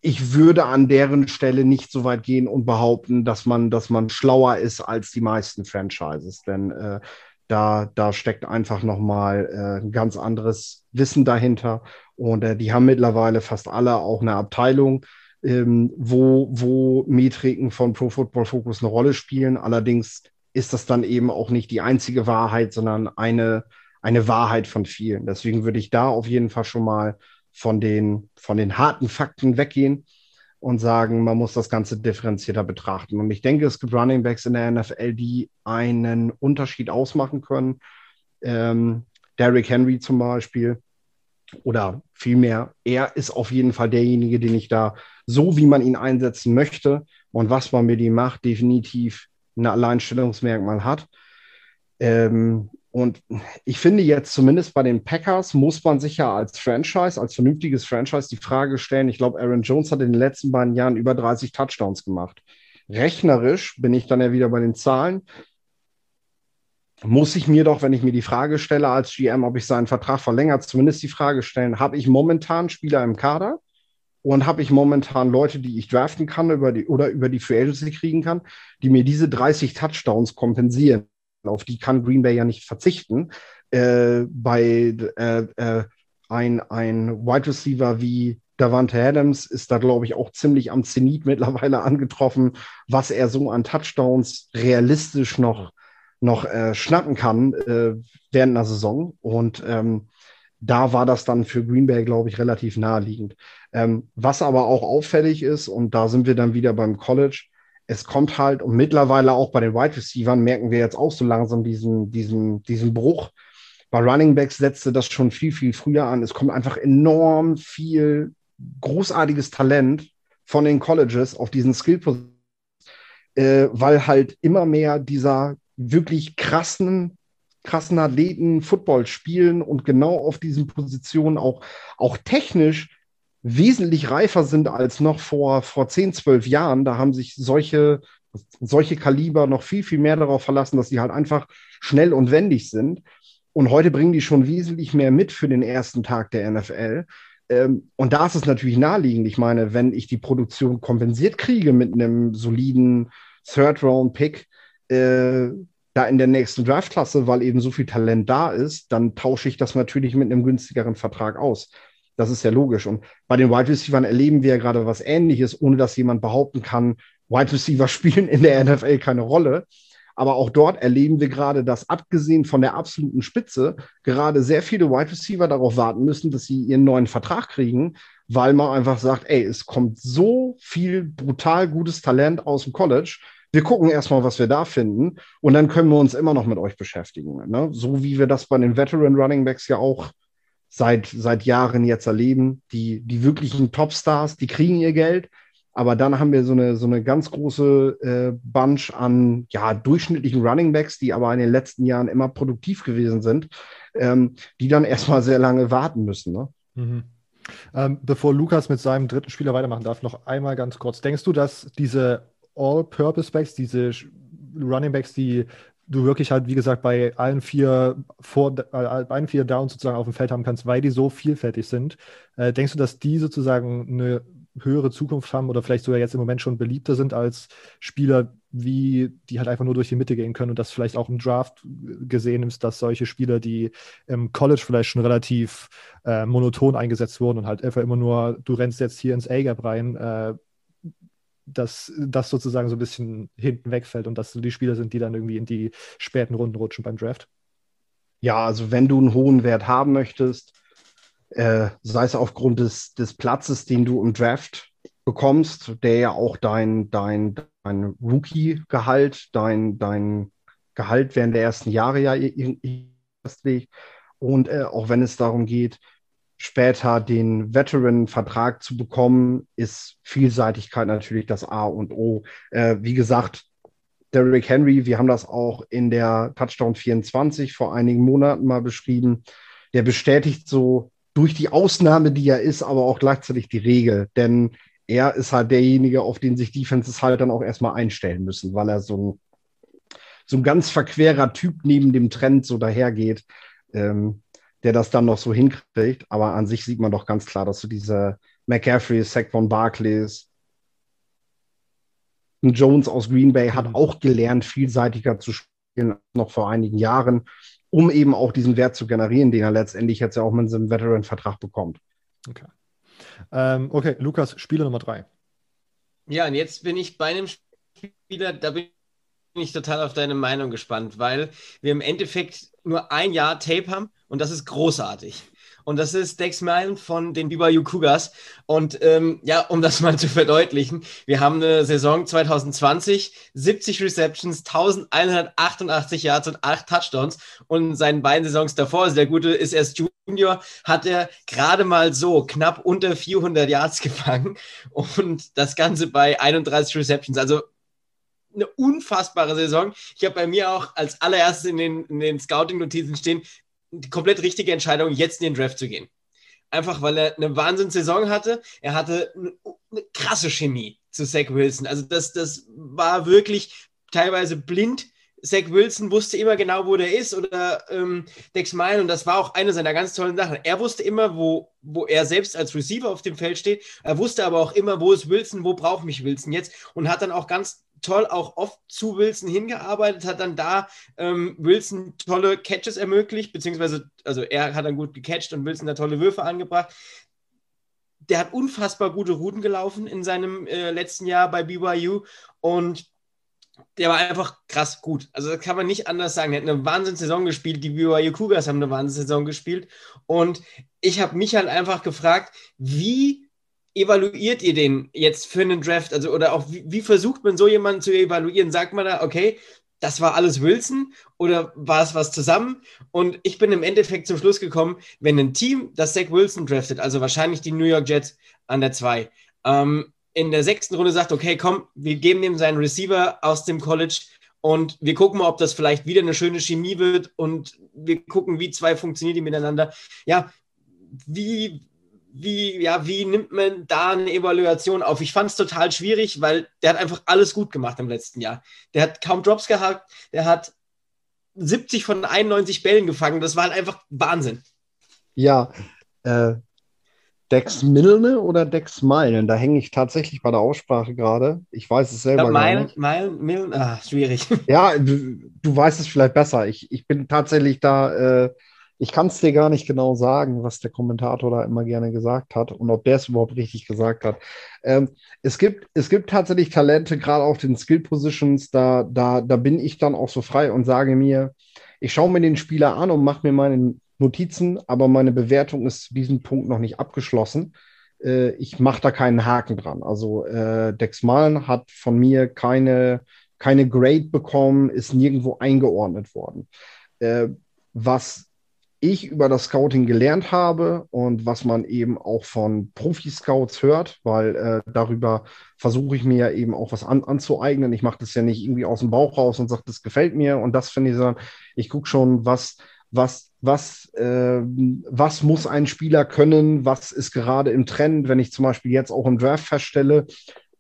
ich würde an deren Stelle nicht so weit gehen und behaupten, dass man, dass man schlauer ist als die meisten Franchises. Denn äh, da, da steckt einfach nochmal äh, ein ganz anderes Wissen dahinter. Und äh, die haben mittlerweile fast alle auch eine Abteilung, ähm, wo, wo Metriken von Pro Football Focus eine Rolle spielen. Allerdings ist das dann eben auch nicht die einzige Wahrheit, sondern eine, eine Wahrheit von vielen. Deswegen würde ich da auf jeden Fall schon mal von den, von den harten Fakten weggehen und sagen, man muss das Ganze differenzierter betrachten. Und ich denke, es gibt Running Backs in der NFL, die einen Unterschied ausmachen können. Ähm, Derrick Henry zum Beispiel, oder vielmehr, er ist auf jeden Fall derjenige, den ich da so, wie man ihn einsetzen möchte und was man mit ihm macht, definitiv ein Alleinstellungsmerkmal hat. Ähm, und ich finde jetzt zumindest bei den Packers muss man sich ja als Franchise, als vernünftiges Franchise die Frage stellen, ich glaube, Aaron Jones hat in den letzten beiden Jahren über 30 Touchdowns gemacht. Rechnerisch bin ich dann ja wieder bei den Zahlen. Muss ich mir doch, wenn ich mir die Frage stelle als GM, ob ich seinen Vertrag verlängert, zumindest die Frage stellen, habe ich momentan Spieler im Kader und habe ich momentan Leute, die ich draften kann über die, oder über die Free Agency kriegen kann, die mir diese 30 Touchdowns kompensieren auf die kann Green Bay ja nicht verzichten. Äh, bei äh, äh, ein, ein Wide Receiver wie Davante Adams ist da, glaube ich, auch ziemlich am Zenit mittlerweile angetroffen, was er so an Touchdowns realistisch noch, noch äh, schnappen kann äh, während einer Saison. Und ähm, da war das dann für Green Bay, glaube ich, relativ naheliegend. Ähm, was aber auch auffällig ist, und da sind wir dann wieder beim College, es kommt halt, und mittlerweile auch bei den Wide Receivers merken wir jetzt auch so langsam diesen, diesen, diesen Bruch. Bei Running Backs setzte das schon viel, viel früher an. Es kommt einfach enorm viel großartiges Talent von den Colleges auf diesen skill äh, weil halt immer mehr dieser wirklich krassen, krassen Athleten Football spielen und genau auf diesen Positionen auch, auch technisch wesentlich reifer sind als noch vor, vor 10, 12 Jahren. Da haben sich solche, solche Kaliber noch viel, viel mehr darauf verlassen, dass sie halt einfach schnell und wendig sind. Und heute bringen die schon wesentlich mehr mit für den ersten Tag der NFL. Ähm, und da ist es natürlich naheliegend. Ich meine, wenn ich die Produktion kompensiert kriege mit einem soliden Third-Round-Pick, äh, da in der nächsten Draftklasse, weil eben so viel Talent da ist, dann tausche ich das natürlich mit einem günstigeren Vertrag aus. Das ist ja logisch. Und bei den Wide Receivers erleben wir ja gerade was Ähnliches, ohne dass jemand behaupten kann, Wide Receiver [laughs] spielen in der NFL keine Rolle. Aber auch dort erleben wir gerade, dass abgesehen von der absoluten Spitze gerade sehr viele Wide Receiver darauf warten müssen, dass sie ihren neuen Vertrag kriegen, weil man einfach sagt, ey, es kommt so viel brutal gutes Talent aus dem College. Wir gucken erstmal, was wir da finden und dann können wir uns immer noch mit euch beschäftigen. Ne? So wie wir das bei den Veteran Running Backs ja auch seit, seit Jahren jetzt erleben. Die, die wirklichen Topstars, die kriegen ihr Geld, aber dann haben wir so eine, so eine ganz große äh, Bunch an ja, durchschnittlichen Running Backs, die aber in den letzten Jahren immer produktiv gewesen sind, ähm, die dann [laughs] erstmal sehr lange warten müssen. Ne? Mhm. Ähm, bevor Lukas mit seinem dritten Spieler weitermachen darf, noch einmal ganz kurz. Denkst du, dass diese All-Purpose-Backs, diese Running Backs, die du wirklich halt, wie gesagt, bei allen vier, vor, äh, allen vier Downs sozusagen auf dem Feld haben kannst, weil die so vielfältig sind. Äh, denkst du, dass die sozusagen eine höhere Zukunft haben oder vielleicht sogar jetzt im Moment schon beliebter sind als Spieler, wie die halt einfach nur durch die Mitte gehen können und das vielleicht auch im Draft gesehen ist, dass solche Spieler, die im College vielleicht schon relativ äh, monoton eingesetzt wurden und halt einfach immer nur, du rennst jetzt hier ins A-Gap rein, äh, dass das sozusagen so ein bisschen hinten wegfällt und dass so die Spieler sind, die dann irgendwie in die späten Runden rutschen beim Draft? Ja, also wenn du einen hohen Wert haben möchtest, äh, sei es aufgrund des, des Platzes, den du im Draft bekommst, der ja auch dein, dein, dein Rookie-Gehalt, dein, dein Gehalt während der ersten Jahre ja festlegt. Und äh, auch wenn es darum geht, später den Veteran-Vertrag zu bekommen, ist Vielseitigkeit natürlich das A und O. Äh, wie gesagt, Derrick Henry, wir haben das auch in der Touchdown 24 vor einigen Monaten mal beschrieben. Der bestätigt so durch die Ausnahme, die er ist, aber auch gleichzeitig die Regel. Denn er ist halt derjenige, auf den sich Defenses halt dann auch erstmal einstellen müssen, weil er so ein, so ein ganz verquerer Typ neben dem Trend so dahergeht. Ähm, der das dann noch so hinkriegt. Aber an sich sieht man doch ganz klar, dass so diese McCaffrey, Saquon Barclays, Jones aus Green Bay hat mhm. auch gelernt, vielseitiger zu spielen, noch vor einigen Jahren, um eben auch diesen Wert zu generieren, den er letztendlich jetzt ja auch mit seinem Veteran-Vertrag bekommt. Okay. Ähm, okay, Lukas, Spieler Nummer drei. Ja, und jetzt bin ich bei einem Spieler, da bin ich total auf deine Meinung gespannt, weil wir im Endeffekt nur ein Jahr Tape haben und das ist großartig. Und das ist Dex Mile von den BYU Cougars. Und ähm, ja, um das mal zu verdeutlichen, wir haben eine Saison 2020, 70 Receptions, 1188 Yards und 8 Touchdowns. Und in seinen beiden Saisons davor, also der Gute ist erst Junior, hat er gerade mal so knapp unter 400 Yards [laughs] gefangen. Und das Ganze bei 31 Receptions. Also eine unfassbare Saison. Ich habe bei mir auch als allererstes in den, in den Scouting-Notizen stehen, die komplett richtige Entscheidung, jetzt in den Draft zu gehen. Einfach weil er eine Wahnsinnssaison hatte. Er hatte eine, eine krasse Chemie zu Zach Wilson. Also das, das war wirklich teilweise blind. Zach Wilson wusste immer genau, wo der ist oder ähm, Dex Mine und das war auch eine seiner ganz tollen Sachen. Er wusste immer, wo, wo er selbst als Receiver auf dem Feld steht. Er wusste aber auch immer, wo ist Wilson, wo braucht mich Wilson jetzt und hat dann auch ganz toll auch oft zu Wilson hingearbeitet, hat dann da ähm, Wilson tolle Catches ermöglicht, beziehungsweise, also er hat dann gut gecatcht und Wilson da tolle Würfe angebracht. Der hat unfassbar gute Routen gelaufen in seinem äh, letzten Jahr bei BYU und der war einfach krass gut. Also das kann man nicht anders sagen. Er hat eine Wahnsinnssaison gespielt. Die BYU Cougars haben eine Wahnsinnssaison gespielt. Und ich habe mich halt einfach gefragt, wie evaluiert ihr den jetzt für einen Draft? Also, oder auch wie, wie, versucht man so jemanden zu evaluieren? Sagt man da, okay, das war alles Wilson oder war es was zusammen? Und ich bin im Endeffekt zum Schluss gekommen, wenn ein Team das Zach Wilson draftet, also wahrscheinlich die New York Jets an der 2, ähm, in der sechsten Runde sagt, okay, komm, wir geben ihm seinen Receiver aus dem College und wir gucken mal, ob das vielleicht wieder eine schöne Chemie wird und wir gucken, wie zwei funktionieren die miteinander. Ja, wie, wie, ja, wie nimmt man da eine Evaluation auf? Ich fand es total schwierig, weil der hat einfach alles gut gemacht im letzten Jahr. Der hat kaum Drops gehabt, der hat 70 von 91 Bällen gefangen. Das war halt einfach Wahnsinn. Ja, äh, Dex Milne oder Dex Meilen? Da hänge ich tatsächlich bei der Aussprache gerade. Ich weiß es selber ja, Meilen, gar nicht. Meilen, Milne, ah, schwierig. [laughs] Ja, du, du, weißt es vielleicht besser. Ich, ich bin tatsächlich da äh, ich kann es dir gar nicht genau sagen, was der Kommentator da immer gerne gesagt hat und ob der es überhaupt richtig gesagt hat. Ähm, es, gibt, es gibt tatsächlich Talente, gerade auf den Skill Positions, da, da, da bin ich dann auch so frei und sage mir, ich schaue mir den Spieler an und mache mir meine Notizen, aber meine Bewertung ist zu diesem Punkt noch nicht abgeschlossen. Äh, ich mache da keinen Haken dran. Also äh, Dex Malen hat von mir keine, keine Grade bekommen, ist nirgendwo eingeordnet worden. Äh, was ich über das Scouting gelernt habe und was man eben auch von Profi-Scouts hört, weil äh, darüber versuche ich mir ja eben auch was an, anzueignen. Ich mache das ja nicht irgendwie aus dem Bauch raus und sage, das gefällt mir und das finde ich, sondern ich gucke schon, was, was, was, äh, was muss ein Spieler können, was ist gerade im Trend, wenn ich zum Beispiel jetzt auch im Draft feststelle,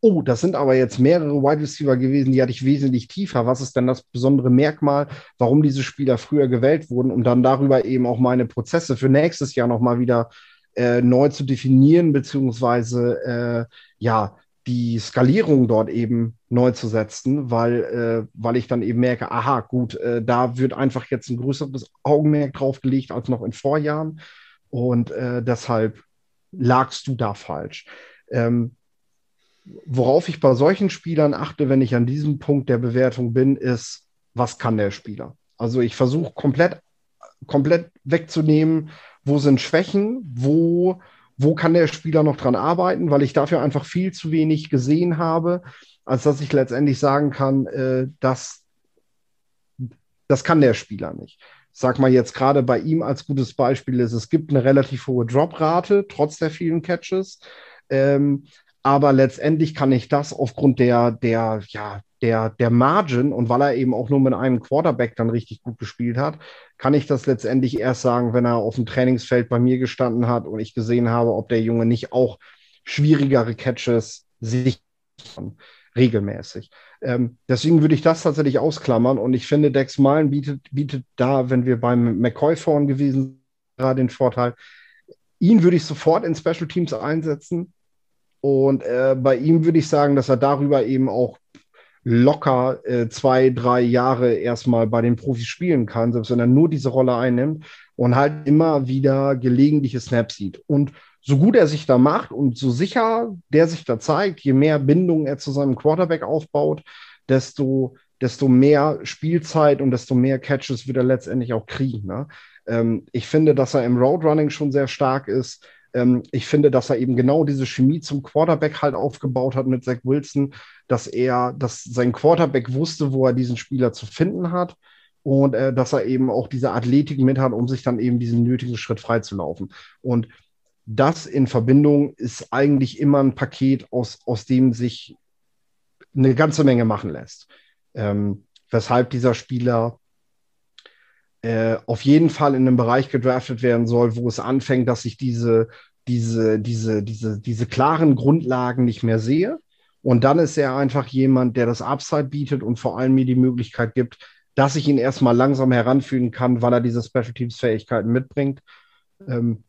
oh, das sind aber jetzt mehrere Wide Receiver gewesen, die hatte ich wesentlich tiefer. Was ist denn das besondere Merkmal, warum diese Spieler früher gewählt wurden, um dann darüber eben auch meine Prozesse für nächstes Jahr nochmal wieder äh, neu zu definieren, beziehungsweise äh, ja, die Skalierung dort eben neu zu setzen, weil, äh, weil ich dann eben merke, aha, gut, äh, da wird einfach jetzt ein größeres Augenmerk drauf gelegt als noch in Vorjahren. Und äh, deshalb lagst du da falsch. Ähm, worauf ich bei solchen Spielern achte, wenn ich an diesem Punkt der Bewertung bin, ist, was kann der Spieler? Also ich versuche komplett, komplett wegzunehmen, wo sind Schwächen, wo, wo kann der Spieler noch dran arbeiten, weil ich dafür einfach viel zu wenig gesehen habe, als dass ich letztendlich sagen kann, äh, dass das kann der Spieler nicht. sag mal jetzt gerade bei ihm als gutes Beispiel ist, es gibt eine relativ hohe Droprate, trotz der vielen Catches. Ähm, aber letztendlich kann ich das aufgrund der, der, ja, der, der Margin und weil er eben auch nur mit einem Quarterback dann richtig gut gespielt hat, kann ich das letztendlich erst sagen, wenn er auf dem Trainingsfeld bei mir gestanden hat und ich gesehen habe, ob der Junge nicht auch schwierigere Catches sich regelmäßig. Ähm, deswegen würde ich das tatsächlich ausklammern und ich finde, Dex Malen bietet, bietet da, wenn wir beim McCoy vorn gewesen sind, gerade den Vorteil, ihn würde ich sofort in Special Teams einsetzen und äh, bei ihm würde ich sagen, dass er darüber eben auch locker äh, zwei, drei Jahre erstmal bei den Profis spielen kann, selbst wenn er nur diese Rolle einnimmt und halt immer wieder gelegentliche Snaps sieht. Und so gut er sich da macht und so sicher der sich da zeigt, je mehr Bindung er zu seinem Quarterback aufbaut, desto, desto mehr Spielzeit und desto mehr Catches wird er letztendlich auch kriegen. Ne? Ähm, ich finde, dass er im Roadrunning schon sehr stark ist. Ähm, ich finde, dass er eben genau diese Chemie zum Quarterback halt aufgebaut hat mit Zach Wilson, dass er, dass sein Quarterback wusste, wo er diesen Spieler zu finden hat und äh, dass er eben auch diese Athletik mit hat, um sich dann eben diesen nötigen Schritt freizulaufen. Und das in Verbindung ist eigentlich immer ein Paket, aus, aus dem sich eine ganze Menge machen lässt. Ähm, weshalb dieser Spieler äh, auf jeden Fall in einem Bereich gedraftet werden soll, wo es anfängt, dass ich diese, diese, diese, diese, diese klaren Grundlagen nicht mehr sehe. Und dann ist er einfach jemand, der das Upside bietet und vor allem mir die Möglichkeit gibt, dass ich ihn erstmal langsam heranführen kann, weil er diese Special Teams Fähigkeiten mitbringt. Ähm,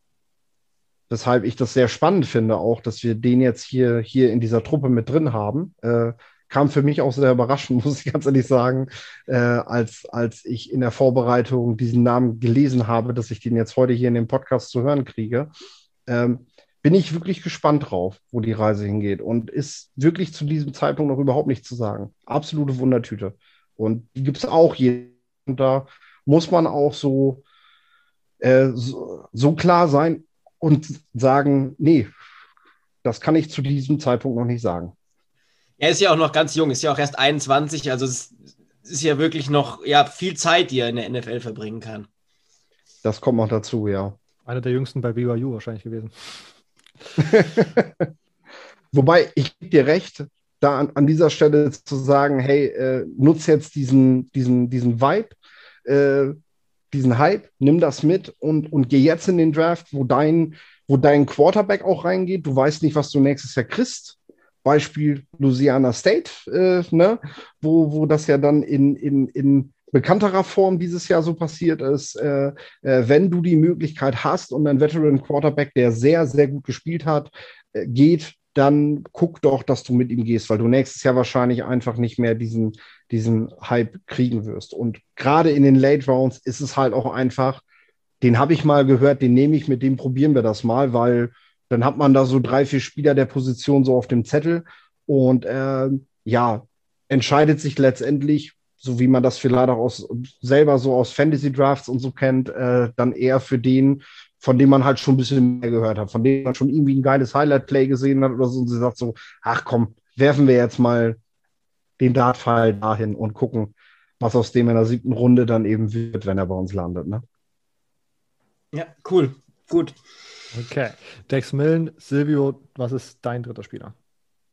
weshalb ich das sehr spannend finde, auch, dass wir den jetzt hier, hier in dieser Truppe mit drin haben. Äh, kam für mich auch sehr überraschend, [laughs] muss ich ganz ehrlich sagen, äh, als, als ich in der Vorbereitung diesen Namen gelesen habe, dass ich den jetzt heute hier in dem Podcast zu hören kriege. Ähm, bin ich wirklich gespannt drauf, wo die Reise hingeht. Und ist wirklich zu diesem Zeitpunkt noch überhaupt nichts zu sagen. Absolute Wundertüte. Und die gibt es auch hier. Und da muss man auch so, äh, so, so klar sein und sagen, nee, das kann ich zu diesem Zeitpunkt noch nicht sagen. Er ist ja auch noch ganz jung, ist ja auch erst 21, also es ist ja wirklich noch ja, viel Zeit, die er in der NFL verbringen kann. Das kommt noch dazu, ja. Einer der jüngsten bei BYU wahrscheinlich gewesen. [laughs] Wobei, ich gebe dir recht, da an, an, dieser Stelle zu sagen, hey, äh, nutz jetzt diesen, diesen, diesen Vibe, äh, diesen Hype, nimm das mit und, und geh jetzt in den Draft, wo dein, wo dein Quarterback auch reingeht. Du weißt nicht, was du nächstes Jahr kriegst. Beispiel Louisiana State, äh, ne? wo, wo das ja dann in, in, in bekannterer Form dieses Jahr so passiert ist, äh, äh, wenn du die Möglichkeit hast und ein Veteran Quarterback, der sehr, sehr gut gespielt hat, äh, geht, dann guck doch, dass du mit ihm gehst, weil du nächstes Jahr wahrscheinlich einfach nicht mehr diesen, diesen Hype kriegen wirst. Und gerade in den Late Rounds ist es halt auch einfach, den habe ich mal gehört, den nehme ich, mit dem probieren wir das mal, weil dann hat man da so drei, vier Spieler der Position so auf dem Zettel und äh, ja, entscheidet sich letztendlich, so wie man das vielleicht auch aus, selber so aus Fantasy Drafts und so kennt, äh, dann eher für den, von dem man halt schon ein bisschen mehr gehört hat, von dem man schon irgendwie ein geiles Highlight-Play gesehen hat oder so und sie sagt so, ach komm, werfen wir jetzt mal den Dartpfeil dahin und gucken, was aus dem in der siebten Runde dann eben wird, wenn er bei uns landet. Ne? Ja, cool, gut. Okay. Dex Millen, Silvio, was ist dein dritter Spieler?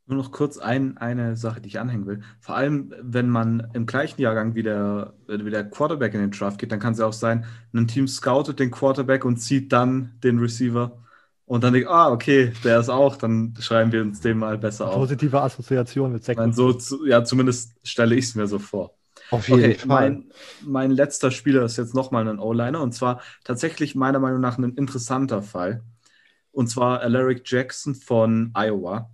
Nur noch kurz ein, eine Sache, die ich anhängen will. Vor allem, wenn man im gleichen Jahrgang wie der, wie der Quarterback in den Draft geht, dann kann es ja auch sein, ein Team scoutet den Quarterback und zieht dann den Receiver und dann denkt, ah, okay, der ist auch, dann schreiben wir uns den mal besser auf. Positive Assoziation mit Zach. So, ja, zumindest stelle ich es mir so vor. Auf jeden okay, Fall. Mein, mein letzter Spieler ist jetzt nochmal ein O-Liner und zwar tatsächlich meiner Meinung nach ein interessanter Fall. Und zwar Alaric Jackson von Iowa.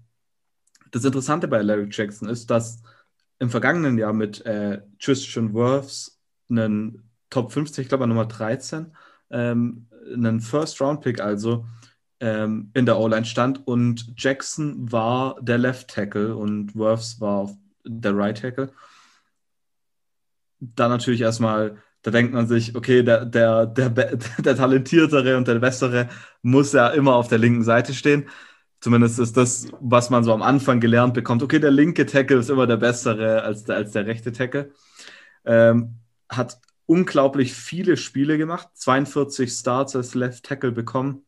Das Interessante bei Alaric Jackson ist, dass im vergangenen Jahr mit äh, Christian Worths einen Top 50, ich glaube Nummer 13, ähm, einen First-Round-Pick also ähm, in der O-Line stand und Jackson war der Left Tackle und Worths war der Right Tackle dann natürlich erstmal, da denkt man sich, okay, der, der, der, [laughs] der talentiertere und der bessere muss ja immer auf der linken Seite stehen. Zumindest ist das, was man so am Anfang gelernt bekommt. Okay, der linke Tackle ist immer der bessere als der, als der rechte Tackle. Ähm, hat unglaublich viele Spiele gemacht, 42 Starts als Left Tackle bekommen.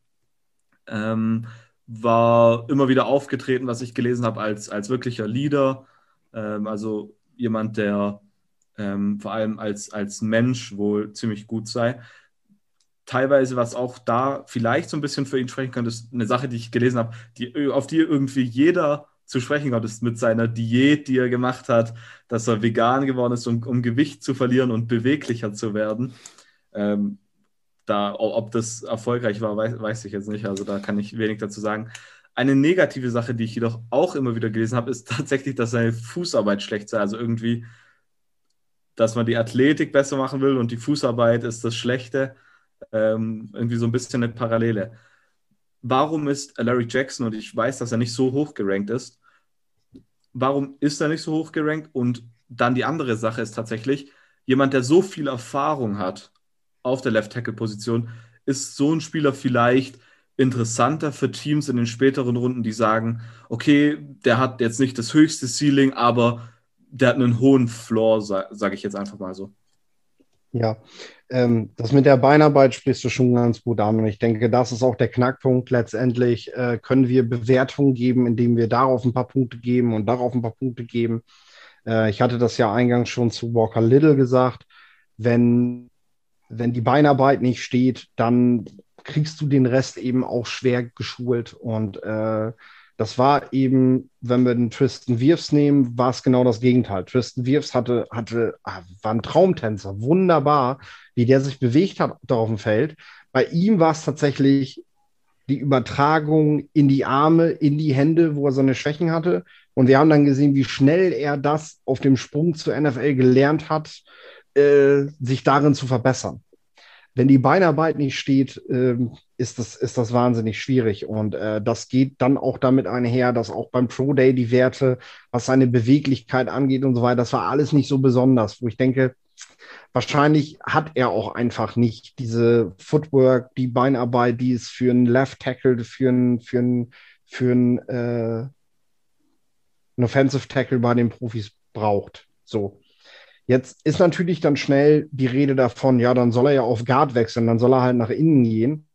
Ähm, war immer wieder aufgetreten, was ich gelesen habe, als, als wirklicher Leader. Ähm, also jemand, der ähm, vor allem als, als Mensch wohl ziemlich gut sei. Teilweise, was auch da vielleicht so ein bisschen für ihn sprechen könnte, ist eine Sache, die ich gelesen habe, die, auf die irgendwie jeder zu sprechen kommt, ist mit seiner Diät, die er gemacht hat, dass er vegan geworden ist, um, um Gewicht zu verlieren und beweglicher zu werden. Ähm, da, ob das erfolgreich war, weiß, weiß ich jetzt nicht. Also da kann ich wenig dazu sagen. Eine negative Sache, die ich jedoch auch immer wieder gelesen habe, ist tatsächlich, dass seine Fußarbeit schlecht sei. Also irgendwie dass man die Athletik besser machen will und die Fußarbeit ist das Schlechte. Ähm, irgendwie so ein bisschen eine Parallele. Warum ist Larry Jackson, und ich weiß, dass er nicht so hoch gerankt ist, warum ist er nicht so hoch gerankt? Und dann die andere Sache ist tatsächlich, jemand, der so viel Erfahrung hat auf der Left-Tackle-Position, ist so ein Spieler vielleicht interessanter für Teams in den späteren Runden, die sagen, okay, der hat jetzt nicht das höchste Ceiling, aber der hat einen hohen Floor, sage sag ich jetzt einfach mal so. Ja, ähm, das mit der Beinarbeit sprichst du schon ganz gut an. Und ich denke, das ist auch der Knackpunkt. Letztendlich äh, können wir Bewertungen geben, indem wir darauf ein paar Punkte geben und darauf ein paar Punkte geben. Äh, ich hatte das ja eingangs schon zu Walker Little gesagt. Wenn, wenn die Beinarbeit nicht steht, dann kriegst du den Rest eben auch schwer geschult. Und äh, das war eben, wenn wir den Tristan Wirfs nehmen, war es genau das Gegenteil. Tristan Wirfs hatte, hatte, ah, war ein Traumtänzer, wunderbar, wie der sich bewegt hat auf dem Feld. Bei ihm war es tatsächlich die Übertragung in die Arme, in die Hände, wo er seine Schwächen hatte. Und wir haben dann gesehen, wie schnell er das auf dem Sprung zur NFL gelernt hat, äh, sich darin zu verbessern wenn die Beinarbeit nicht steht, ähm, ist, das, ist das wahnsinnig schwierig. Und äh, das geht dann auch damit einher, dass auch beim Pro Day die Werte, was seine Beweglichkeit angeht und so weiter, das war alles nicht so besonders, wo ich denke, wahrscheinlich hat er auch einfach nicht diese Footwork, die Beinarbeit, die es für einen Left Tackle, für einen, für einen, für einen, äh, einen Offensive Tackle bei den Profis braucht. So. Jetzt ist natürlich dann schnell die Rede davon, ja, dann soll er ja auf Guard wechseln, dann soll er halt nach innen gehen.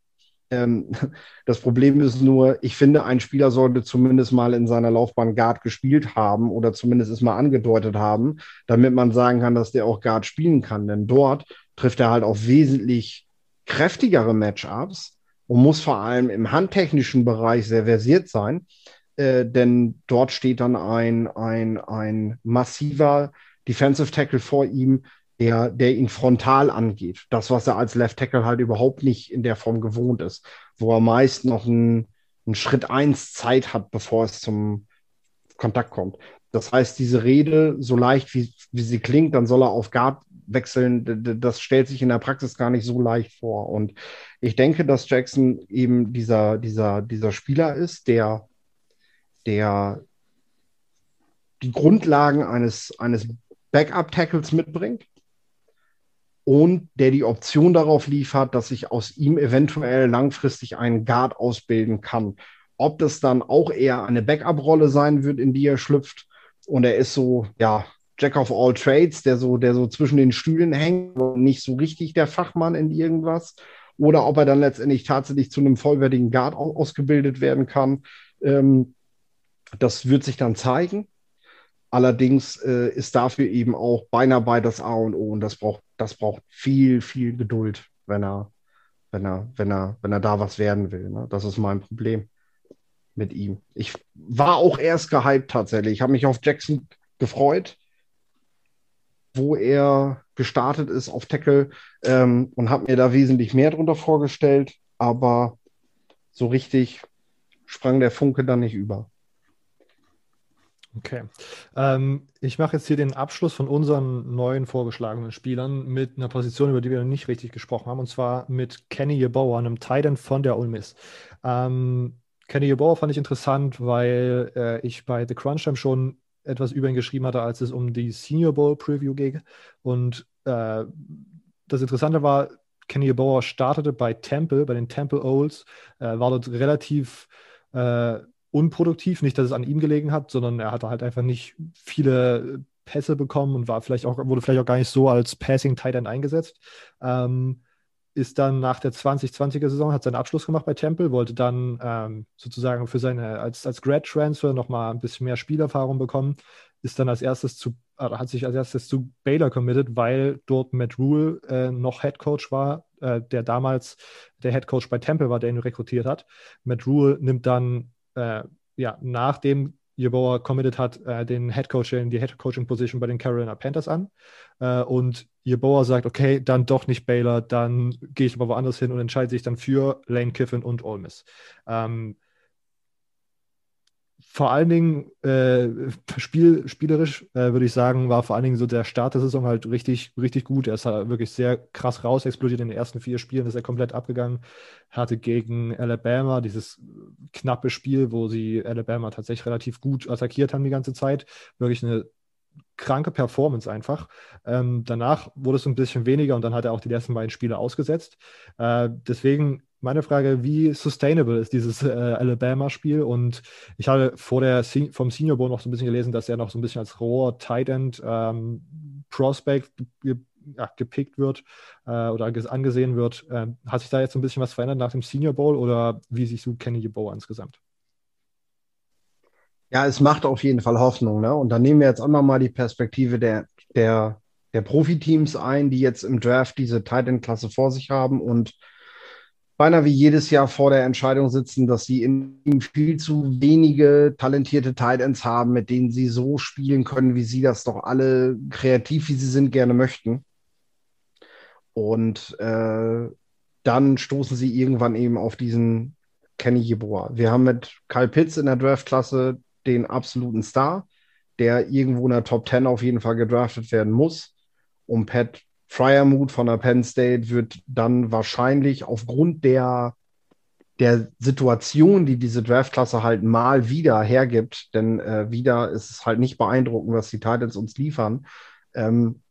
Ähm, [laughs] das Problem ist nur, ich finde, ein Spieler sollte zumindest mal in seiner Laufbahn Guard gespielt haben oder zumindest es mal angedeutet haben, damit man sagen kann, dass der auch Guard spielen kann. Denn dort trifft er halt auf wesentlich kräftigere Matchups und muss vor allem im handtechnischen Bereich sehr versiert sein. Äh, denn dort steht dann ein, ein, ein massiver Defensive Tackle vor ihm, der, der ihn frontal angeht. Das, was er als Left Tackle halt überhaupt nicht in der Form gewohnt ist, wo er meist noch einen, einen Schritt eins Zeit hat, bevor es zum Kontakt kommt. Das heißt, diese Rede, so leicht wie, wie sie klingt, dann soll er auf Guard wechseln, das stellt sich in der Praxis gar nicht so leicht vor. Und ich denke, dass Jackson eben dieser, dieser, dieser Spieler ist, der, der die Grundlagen eines, eines Backup-Tackles mitbringt und der die Option darauf liefert, dass ich aus ihm eventuell langfristig einen Guard ausbilden kann. Ob das dann auch eher eine Backup-Rolle sein wird, in die er schlüpft und er ist so, ja, Jack of all Trades, der so, der so zwischen den Stühlen hängt und nicht so richtig der Fachmann in irgendwas. Oder ob er dann letztendlich tatsächlich zu einem vollwertigen Guard ausgebildet werden kann. Ähm, das wird sich dann zeigen. Allerdings äh, ist dafür eben auch Beinarbeit das A und O und das braucht, das braucht viel, viel Geduld, wenn er, wenn er, wenn er, wenn er da was werden will. Ne? Das ist mein Problem mit ihm. Ich war auch erst gehypt tatsächlich. Ich habe mich auf Jackson gefreut, wo er gestartet ist auf Tackle ähm, und habe mir da wesentlich mehr drunter vorgestellt, aber so richtig sprang der Funke dann nicht über. Okay. Ähm, ich mache jetzt hier den Abschluss von unseren neuen vorgeschlagenen Spielern mit einer Position, über die wir noch nicht richtig gesprochen haben, und zwar mit Kenny Yeboah, einem Titan von der Ole Miss. Ähm, Kenny Yeboah fand ich interessant, weil äh, ich bei The Crunch Time schon etwas über ihn geschrieben hatte, als es um die Senior Bowl Preview ging. Und äh, das Interessante war, Kenny Yeboah startete bei Temple, bei den Temple Olds, äh, war dort relativ äh, unproduktiv. Nicht, dass es an ihm gelegen hat, sondern er hatte halt einfach nicht viele Pässe bekommen und war vielleicht auch, wurde vielleicht auch gar nicht so als Passing Tight End eingesetzt. Ähm, ist dann nach der 2020er Saison, hat seinen Abschluss gemacht bei Temple, wollte dann ähm, sozusagen für seine, als, als Grad Transfer nochmal ein bisschen mehr Spielerfahrung bekommen, ist dann als erstes zu, äh, hat sich als erstes zu Baylor committed, weil dort Matt Rule äh, noch Head Coach war, äh, der damals der Head Coach bei Temple war, der ihn rekrutiert hat. Matt Rule nimmt dann äh, ja, nachdem Jeboa committed hat, äh, den Head Coaching, die Head Coaching Position bei den Carolina Panthers an. Äh, und Jeboa sagt, okay, dann doch nicht Baylor, dann gehe ich aber woanders hin und entscheide sich dann für Lane Kiffin und Ole Miss. Ähm, vor allen Dingen äh, spiel, spielerisch äh, würde ich sagen, war vor allen Dingen so der Start der Saison halt richtig, richtig gut. Er ist halt wirklich sehr krass raus explodiert in den ersten vier Spielen, ist er komplett abgegangen. Hatte gegen Alabama dieses knappe Spiel, wo sie Alabama tatsächlich relativ gut attackiert haben die ganze Zeit. Wirklich eine kranke Performance einfach. Ähm, danach wurde es ein bisschen weniger und dann hat er auch die letzten beiden Spiele ausgesetzt. Äh, deswegen meine Frage, wie sustainable ist dieses äh, Alabama-Spiel? Und ich habe vor der Se vom Senior Bowl noch so ein bisschen gelesen, dass er noch so ein bisschen als roher Tight End ähm, Prospect ge ja, gepickt wird äh, oder angesehen wird. Ähm, hat sich da jetzt so ein bisschen was verändert nach dem Senior Bowl oder wie siehst du Kenny Bow insgesamt? Ja, es macht auf jeden Fall Hoffnung. Ne? Und dann nehmen wir jetzt einmal mal die Perspektive der, der, der Profiteams ein, die jetzt im Draft diese Tight End-Klasse vor sich haben und beinahe wie jedes Jahr vor der Entscheidung sitzen, dass sie in viel zu wenige talentierte Tight Ends haben, mit denen sie so spielen können, wie sie das doch alle kreativ, wie sie sind, gerne möchten. Und äh, dann stoßen sie irgendwann eben auf diesen Kenny Yeboah. Wir haben mit Kyle Pitts in der Draftklasse den absoluten Star, der irgendwo in der Top 10 auf jeden Fall gedraftet werden muss. Und Pat Fryermuth von der Penn State wird dann wahrscheinlich aufgrund der, der Situation, die diese Draftklasse halt mal wieder hergibt, denn äh, wieder ist es halt nicht beeindruckend, was die Titans uns liefern, ähm,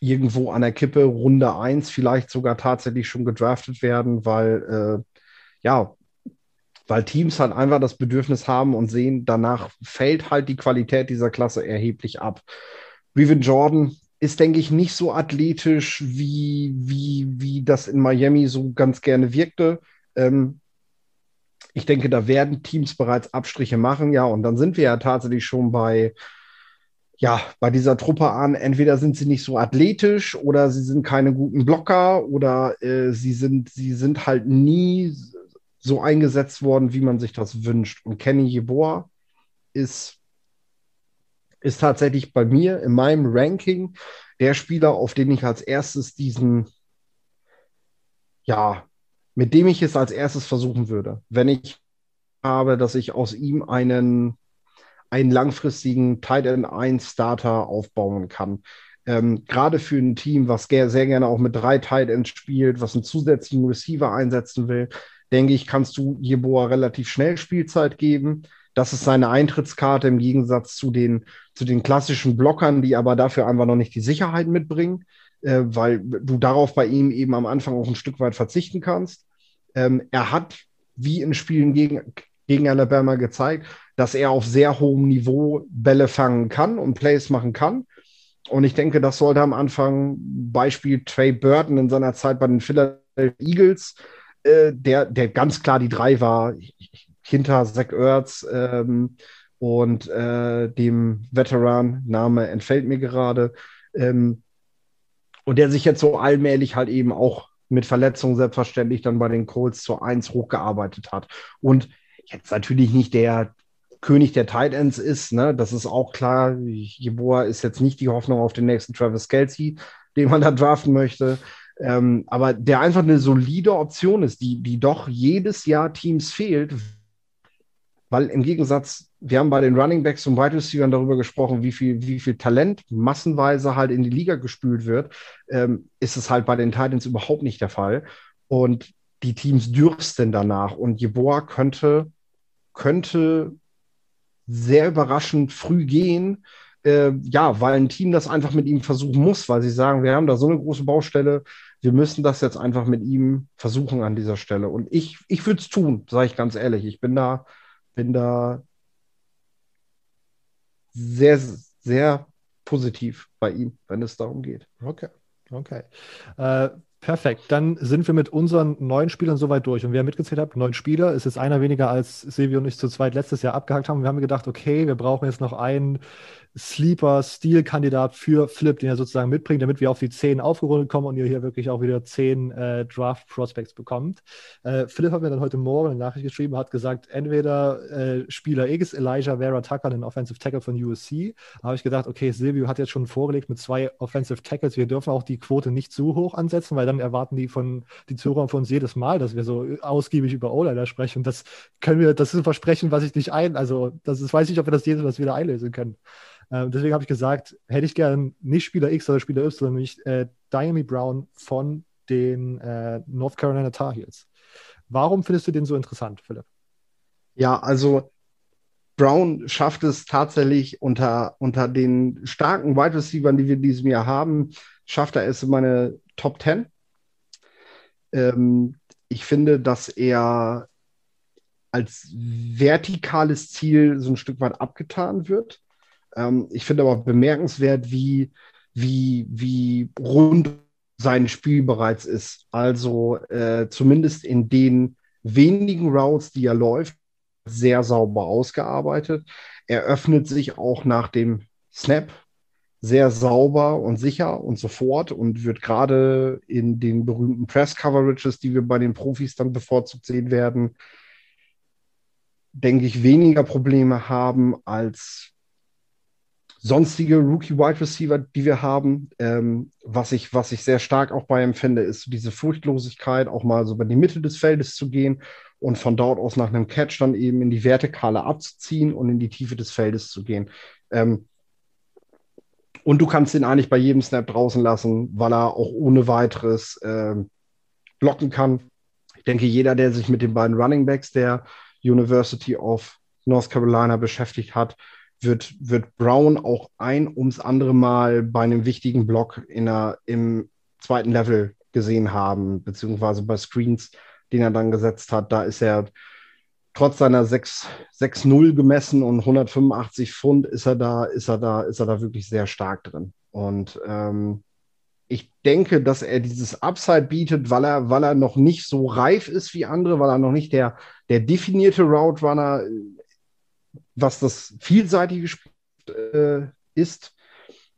irgendwo an der Kippe Runde 1 vielleicht sogar tatsächlich schon gedraftet werden, weil äh, ja, weil Teams halt einfach das Bedürfnis haben und sehen, danach fällt halt die Qualität dieser Klasse erheblich ab. Revin Jordan ist, denke ich, nicht so athletisch, wie, wie, wie das in Miami so ganz gerne wirkte. Ähm, ich denke, da werden Teams bereits Abstriche machen, ja, und dann sind wir ja tatsächlich schon bei, ja, bei dieser Truppe an, entweder sind sie nicht so athletisch oder sie sind keine guten Blocker oder äh, sie, sind, sie sind halt nie so eingesetzt worden, wie man sich das wünscht. Und Kenny Yeboah ist ist tatsächlich bei mir in meinem Ranking der Spieler, auf den ich als erstes diesen, ja, mit dem ich es als erstes versuchen würde. Wenn ich habe, dass ich aus ihm einen, einen langfristigen Tight End 1 Starter aufbauen kann. Ähm, Gerade für ein Team, was sehr gerne auch mit drei Tight Ends spielt, was einen zusätzlichen Receiver einsetzen will, denke ich, kannst du Jeboa relativ schnell Spielzeit geben. Das ist seine Eintrittskarte im Gegensatz zu den, zu den klassischen Blockern, die aber dafür einfach noch nicht die Sicherheit mitbringen, äh, weil du darauf bei ihm eben am Anfang auch ein Stück weit verzichten kannst. Ähm, er hat, wie in Spielen gegen, gegen Alabama gezeigt, dass er auf sehr hohem Niveau Bälle fangen kann und Plays machen kann. Und ich denke, das sollte am Anfang, Beispiel Trey Burton in seiner Zeit bei den Philadelphia Eagles, äh, der, der ganz klar die drei war. Ich, hinter Zach Ertz ähm, und äh, dem Veteran, Name entfällt mir gerade, ähm, und der sich jetzt so allmählich halt eben auch mit Verletzungen selbstverständlich dann bei den Colts zur 1 hochgearbeitet hat. Und jetzt natürlich nicht der König der Tight Ends ist, ne? das ist auch klar. Jeboa ist jetzt nicht die Hoffnung auf den nächsten Travis Kelsey, den man da draften möchte. Ähm, aber der einfach eine solide Option ist, die, die doch jedes Jahr Teams fehlt, weil im Gegensatz, wir haben bei den Running Backs und Wide Receivers darüber gesprochen, wie viel, wie viel Talent massenweise halt in die Liga gespült wird, ähm, ist es halt bei den Titans überhaupt nicht der Fall. Und die Teams dürsten danach. Und Jeboa könnte, könnte sehr überraschend früh gehen, äh, ja, weil ein Team das einfach mit ihm versuchen muss, weil sie sagen, wir haben da so eine große Baustelle, wir müssen das jetzt einfach mit ihm versuchen an dieser Stelle. Und ich, ich würde es tun, sage ich ganz ehrlich. Ich bin da, bin da sehr, sehr positiv bei ihm, wenn es darum geht. Okay, okay. Äh, perfekt. Dann sind wir mit unseren neuen Spielern soweit durch. Und wer mitgezählt hat, neun Spieler, ist jetzt einer weniger als Silvio und ich zu zweit letztes Jahr abgehakt haben. Wir haben gedacht, okay, wir brauchen jetzt noch einen Sleeper-Stil-Kandidat für Flip, den er sozusagen mitbringt, damit wir auf die 10 aufgerundet kommen und ihr hier wirklich auch wieder 10 äh, Draft-Prospects bekommt. Äh, Philipp hat mir dann heute Morgen eine Nachricht geschrieben, hat gesagt, entweder äh, Spieler X, Elijah Vera Tucker, den Offensive Tackle von USC. Da habe ich gedacht, okay, Silvio hat jetzt schon vorgelegt mit zwei Offensive Tackles. Wir dürfen auch die Quote nicht zu hoch ansetzen, weil dann erwarten die von die Zuhörer von uns jedes Mal, dass wir so ausgiebig über O-Liner sprechen. Das können wir, das ist ein Versprechen, was ich nicht ein, also das ist, weiß ich, ob wir das jedes Mal wieder einlösen können. Äh, deswegen habe ich gesagt, hätte ich gern nicht Spieler X oder Spieler Y, nämlich äh, Diami Brown von den äh, North Carolina Tar Heels. Warum findest du den so interessant, Philipp? Ja, also Brown schafft es tatsächlich unter, unter den starken Wide Receivers, die wir in diesem Jahr haben, schafft er es in meine Top 10. Ähm, ich finde, dass er als vertikales Ziel so ein Stück weit abgetan wird. Ähm, ich finde aber bemerkenswert, wie, wie, wie rund sein Spiel bereits ist. Also äh, zumindest in den wenigen Routes, die er läuft, sehr sauber ausgearbeitet. Er öffnet sich auch nach dem Snap sehr sauber und sicher und sofort und wird gerade in den berühmten Press-Coverages, die wir bei den Profis dann bevorzugt sehen werden, denke ich, weniger Probleme haben als sonstige Rookie-Wide Receiver, die wir haben. Ähm, was, ich, was ich sehr stark auch bei ihm finde, ist diese Furchtlosigkeit, auch mal so über die Mitte des Feldes zu gehen und von dort aus nach einem Catch dann eben in die Vertikale abzuziehen und in die Tiefe des Feldes zu gehen. Ähm, und du kannst ihn eigentlich bei jedem Snap draußen lassen, weil er auch ohne weiteres äh, blocken kann. Ich denke, jeder, der sich mit den beiden Running Backs der University of North Carolina beschäftigt hat, wird, wird Brown auch ein ums andere Mal bei einem wichtigen Block in einer, im zweiten Level gesehen haben, beziehungsweise bei Screens, den er dann gesetzt hat. Da ist er trotz seiner 6-0 gemessen und 185 Pfund ist er da, ist er da, ist er da wirklich sehr stark drin. Und ähm, ich denke, dass er dieses Upside bietet, weil er, weil er noch nicht so reif ist wie andere, weil er noch nicht der, der definierte Route Runner was das vielseitige Spiel äh, ist.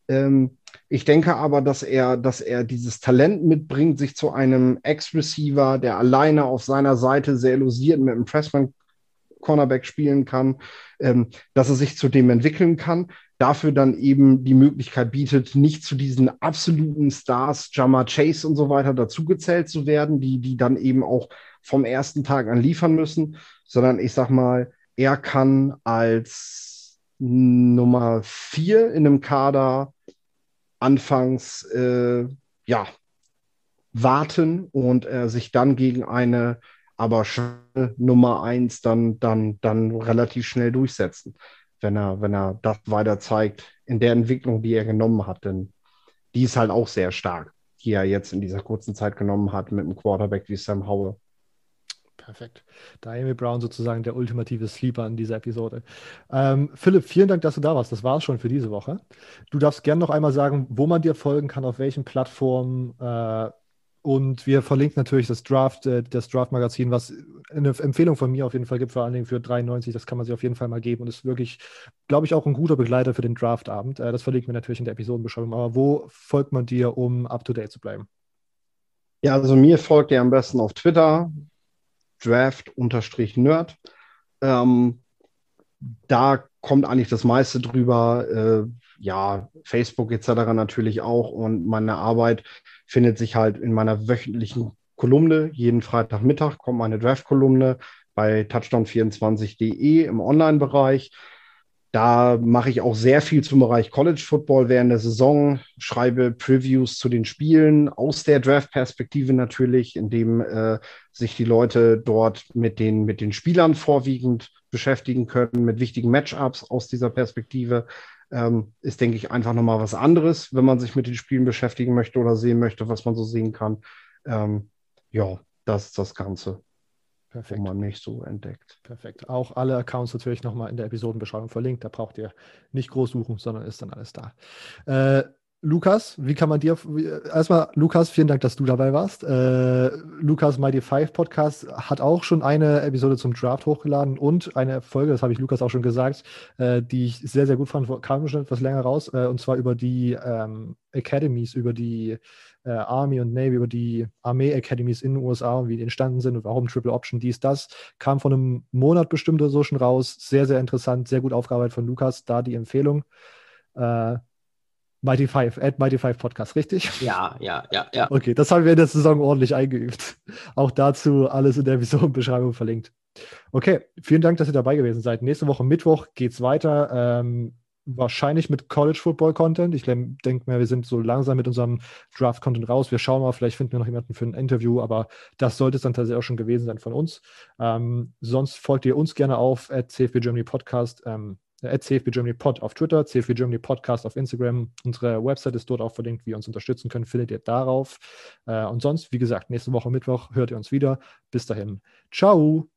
Ähm, ich denke aber, dass er, dass er dieses Talent mitbringt, sich zu einem Ex-Receiver, der alleine auf seiner Seite sehr illusiert mit einem Pressman Cornerback spielen kann, ähm, dass er sich zu dem entwickeln kann, dafür dann eben die Möglichkeit bietet, nicht zu diesen absoluten Stars, Jammer Chase und so weiter dazugezählt zu werden, die, die dann eben auch vom ersten Tag an liefern müssen, sondern ich sag mal, er kann als Nummer vier in einem Kader anfangs äh, ja, warten und äh, sich dann gegen eine aber Nummer eins dann, dann, dann relativ schnell durchsetzen, wenn er, wenn er das weiter zeigt in der Entwicklung, die er genommen hat. Denn die ist halt auch sehr stark, die er jetzt in dieser kurzen Zeit genommen hat mit einem Quarterback wie Sam Howell. Perfekt. Diami Brown sozusagen der ultimative Sleeper in dieser Episode. Ähm, Philipp, vielen Dank, dass du da warst. Das war es schon für diese Woche. Du darfst gerne noch einmal sagen, wo man dir folgen kann, auf welchen Plattformen. Äh, und wir verlinken natürlich das Draft, äh, das Draft-Magazin, was eine Empfehlung von mir auf jeden Fall gibt, vor allen Dingen für 93. Das kann man sich auf jeden Fall mal geben und ist wirklich, glaube ich, auch ein guter Begleiter für den Draftabend. Äh, das verlinken wir natürlich in der Episodenbeschreibung. Aber wo folgt man dir, um up to date zu bleiben? Ja, also mir folgt ihr am besten auf Twitter draft-nerd. Ähm, da kommt eigentlich das meiste drüber. Äh, ja, Facebook etc. natürlich auch. Und meine Arbeit findet sich halt in meiner wöchentlichen Kolumne. Jeden Freitagmittag kommt meine Draft-Kolumne bei touchdown24.de im Online-Bereich. Da mache ich auch sehr viel zum Bereich College Football während der Saison, schreibe Previews zu den Spielen aus der Draft-Perspektive natürlich, indem äh, sich die Leute dort mit den, mit den Spielern vorwiegend beschäftigen können, mit wichtigen Matchups aus dieser Perspektive. Ähm, ist, denke ich, einfach nochmal was anderes, wenn man sich mit den Spielen beschäftigen möchte oder sehen möchte, was man so sehen kann. Ähm, ja, das ist das Ganze. Perfekt. wo man mich so entdeckt. Perfekt. Auch alle Accounts natürlich nochmal in der Episodenbeschreibung verlinkt. Da braucht ihr nicht groß suchen, sondern ist dann alles da. Äh, Lukas, wie kann man dir, erstmal Lukas, vielen Dank, dass du dabei warst. Äh, Lukas Mighty Five Podcast hat auch schon eine Episode zum Draft hochgeladen und eine Folge, das habe ich Lukas auch schon gesagt, äh, die ich sehr, sehr gut fand, kam schon etwas länger raus, äh, und zwar über die ähm, Academies, über die äh, Army und Navy, über die Armee-Academies in den USA und wie die entstanden sind und warum Triple Option dies, das, kam vor einem Monat bestimmt oder so schon raus. Sehr, sehr interessant, sehr gut aufgearbeitet von Lukas, da die Empfehlung. Äh, Mighty Five, at Mighty Five Podcast, richtig? Ja, ja, ja, ja. Okay, das haben wir in der Saison ordentlich eingeübt. Auch dazu alles in der Episodenbeschreibung verlinkt. Okay, vielen Dank, dass ihr dabei gewesen seid. Nächste Woche Mittwoch geht es weiter. Ähm, wahrscheinlich mit College Football Content. Ich denke mir, wir sind so langsam mit unserem Draft Content raus. Wir schauen mal, vielleicht finden wir noch jemanden für ein Interview, aber das sollte es dann tatsächlich auch schon gewesen sein von uns. Ähm, sonst folgt ihr uns gerne auf at CFB Germany Podcast. Ähm, at CFB Germany Pod auf Twitter, CFB Germany Podcast auf Instagram. Unsere Website ist dort auch verlinkt, wie ihr uns unterstützen könnt, findet ihr darauf. Äh, und sonst, wie gesagt, nächste Woche Mittwoch hört ihr uns wieder. Bis dahin. Ciao.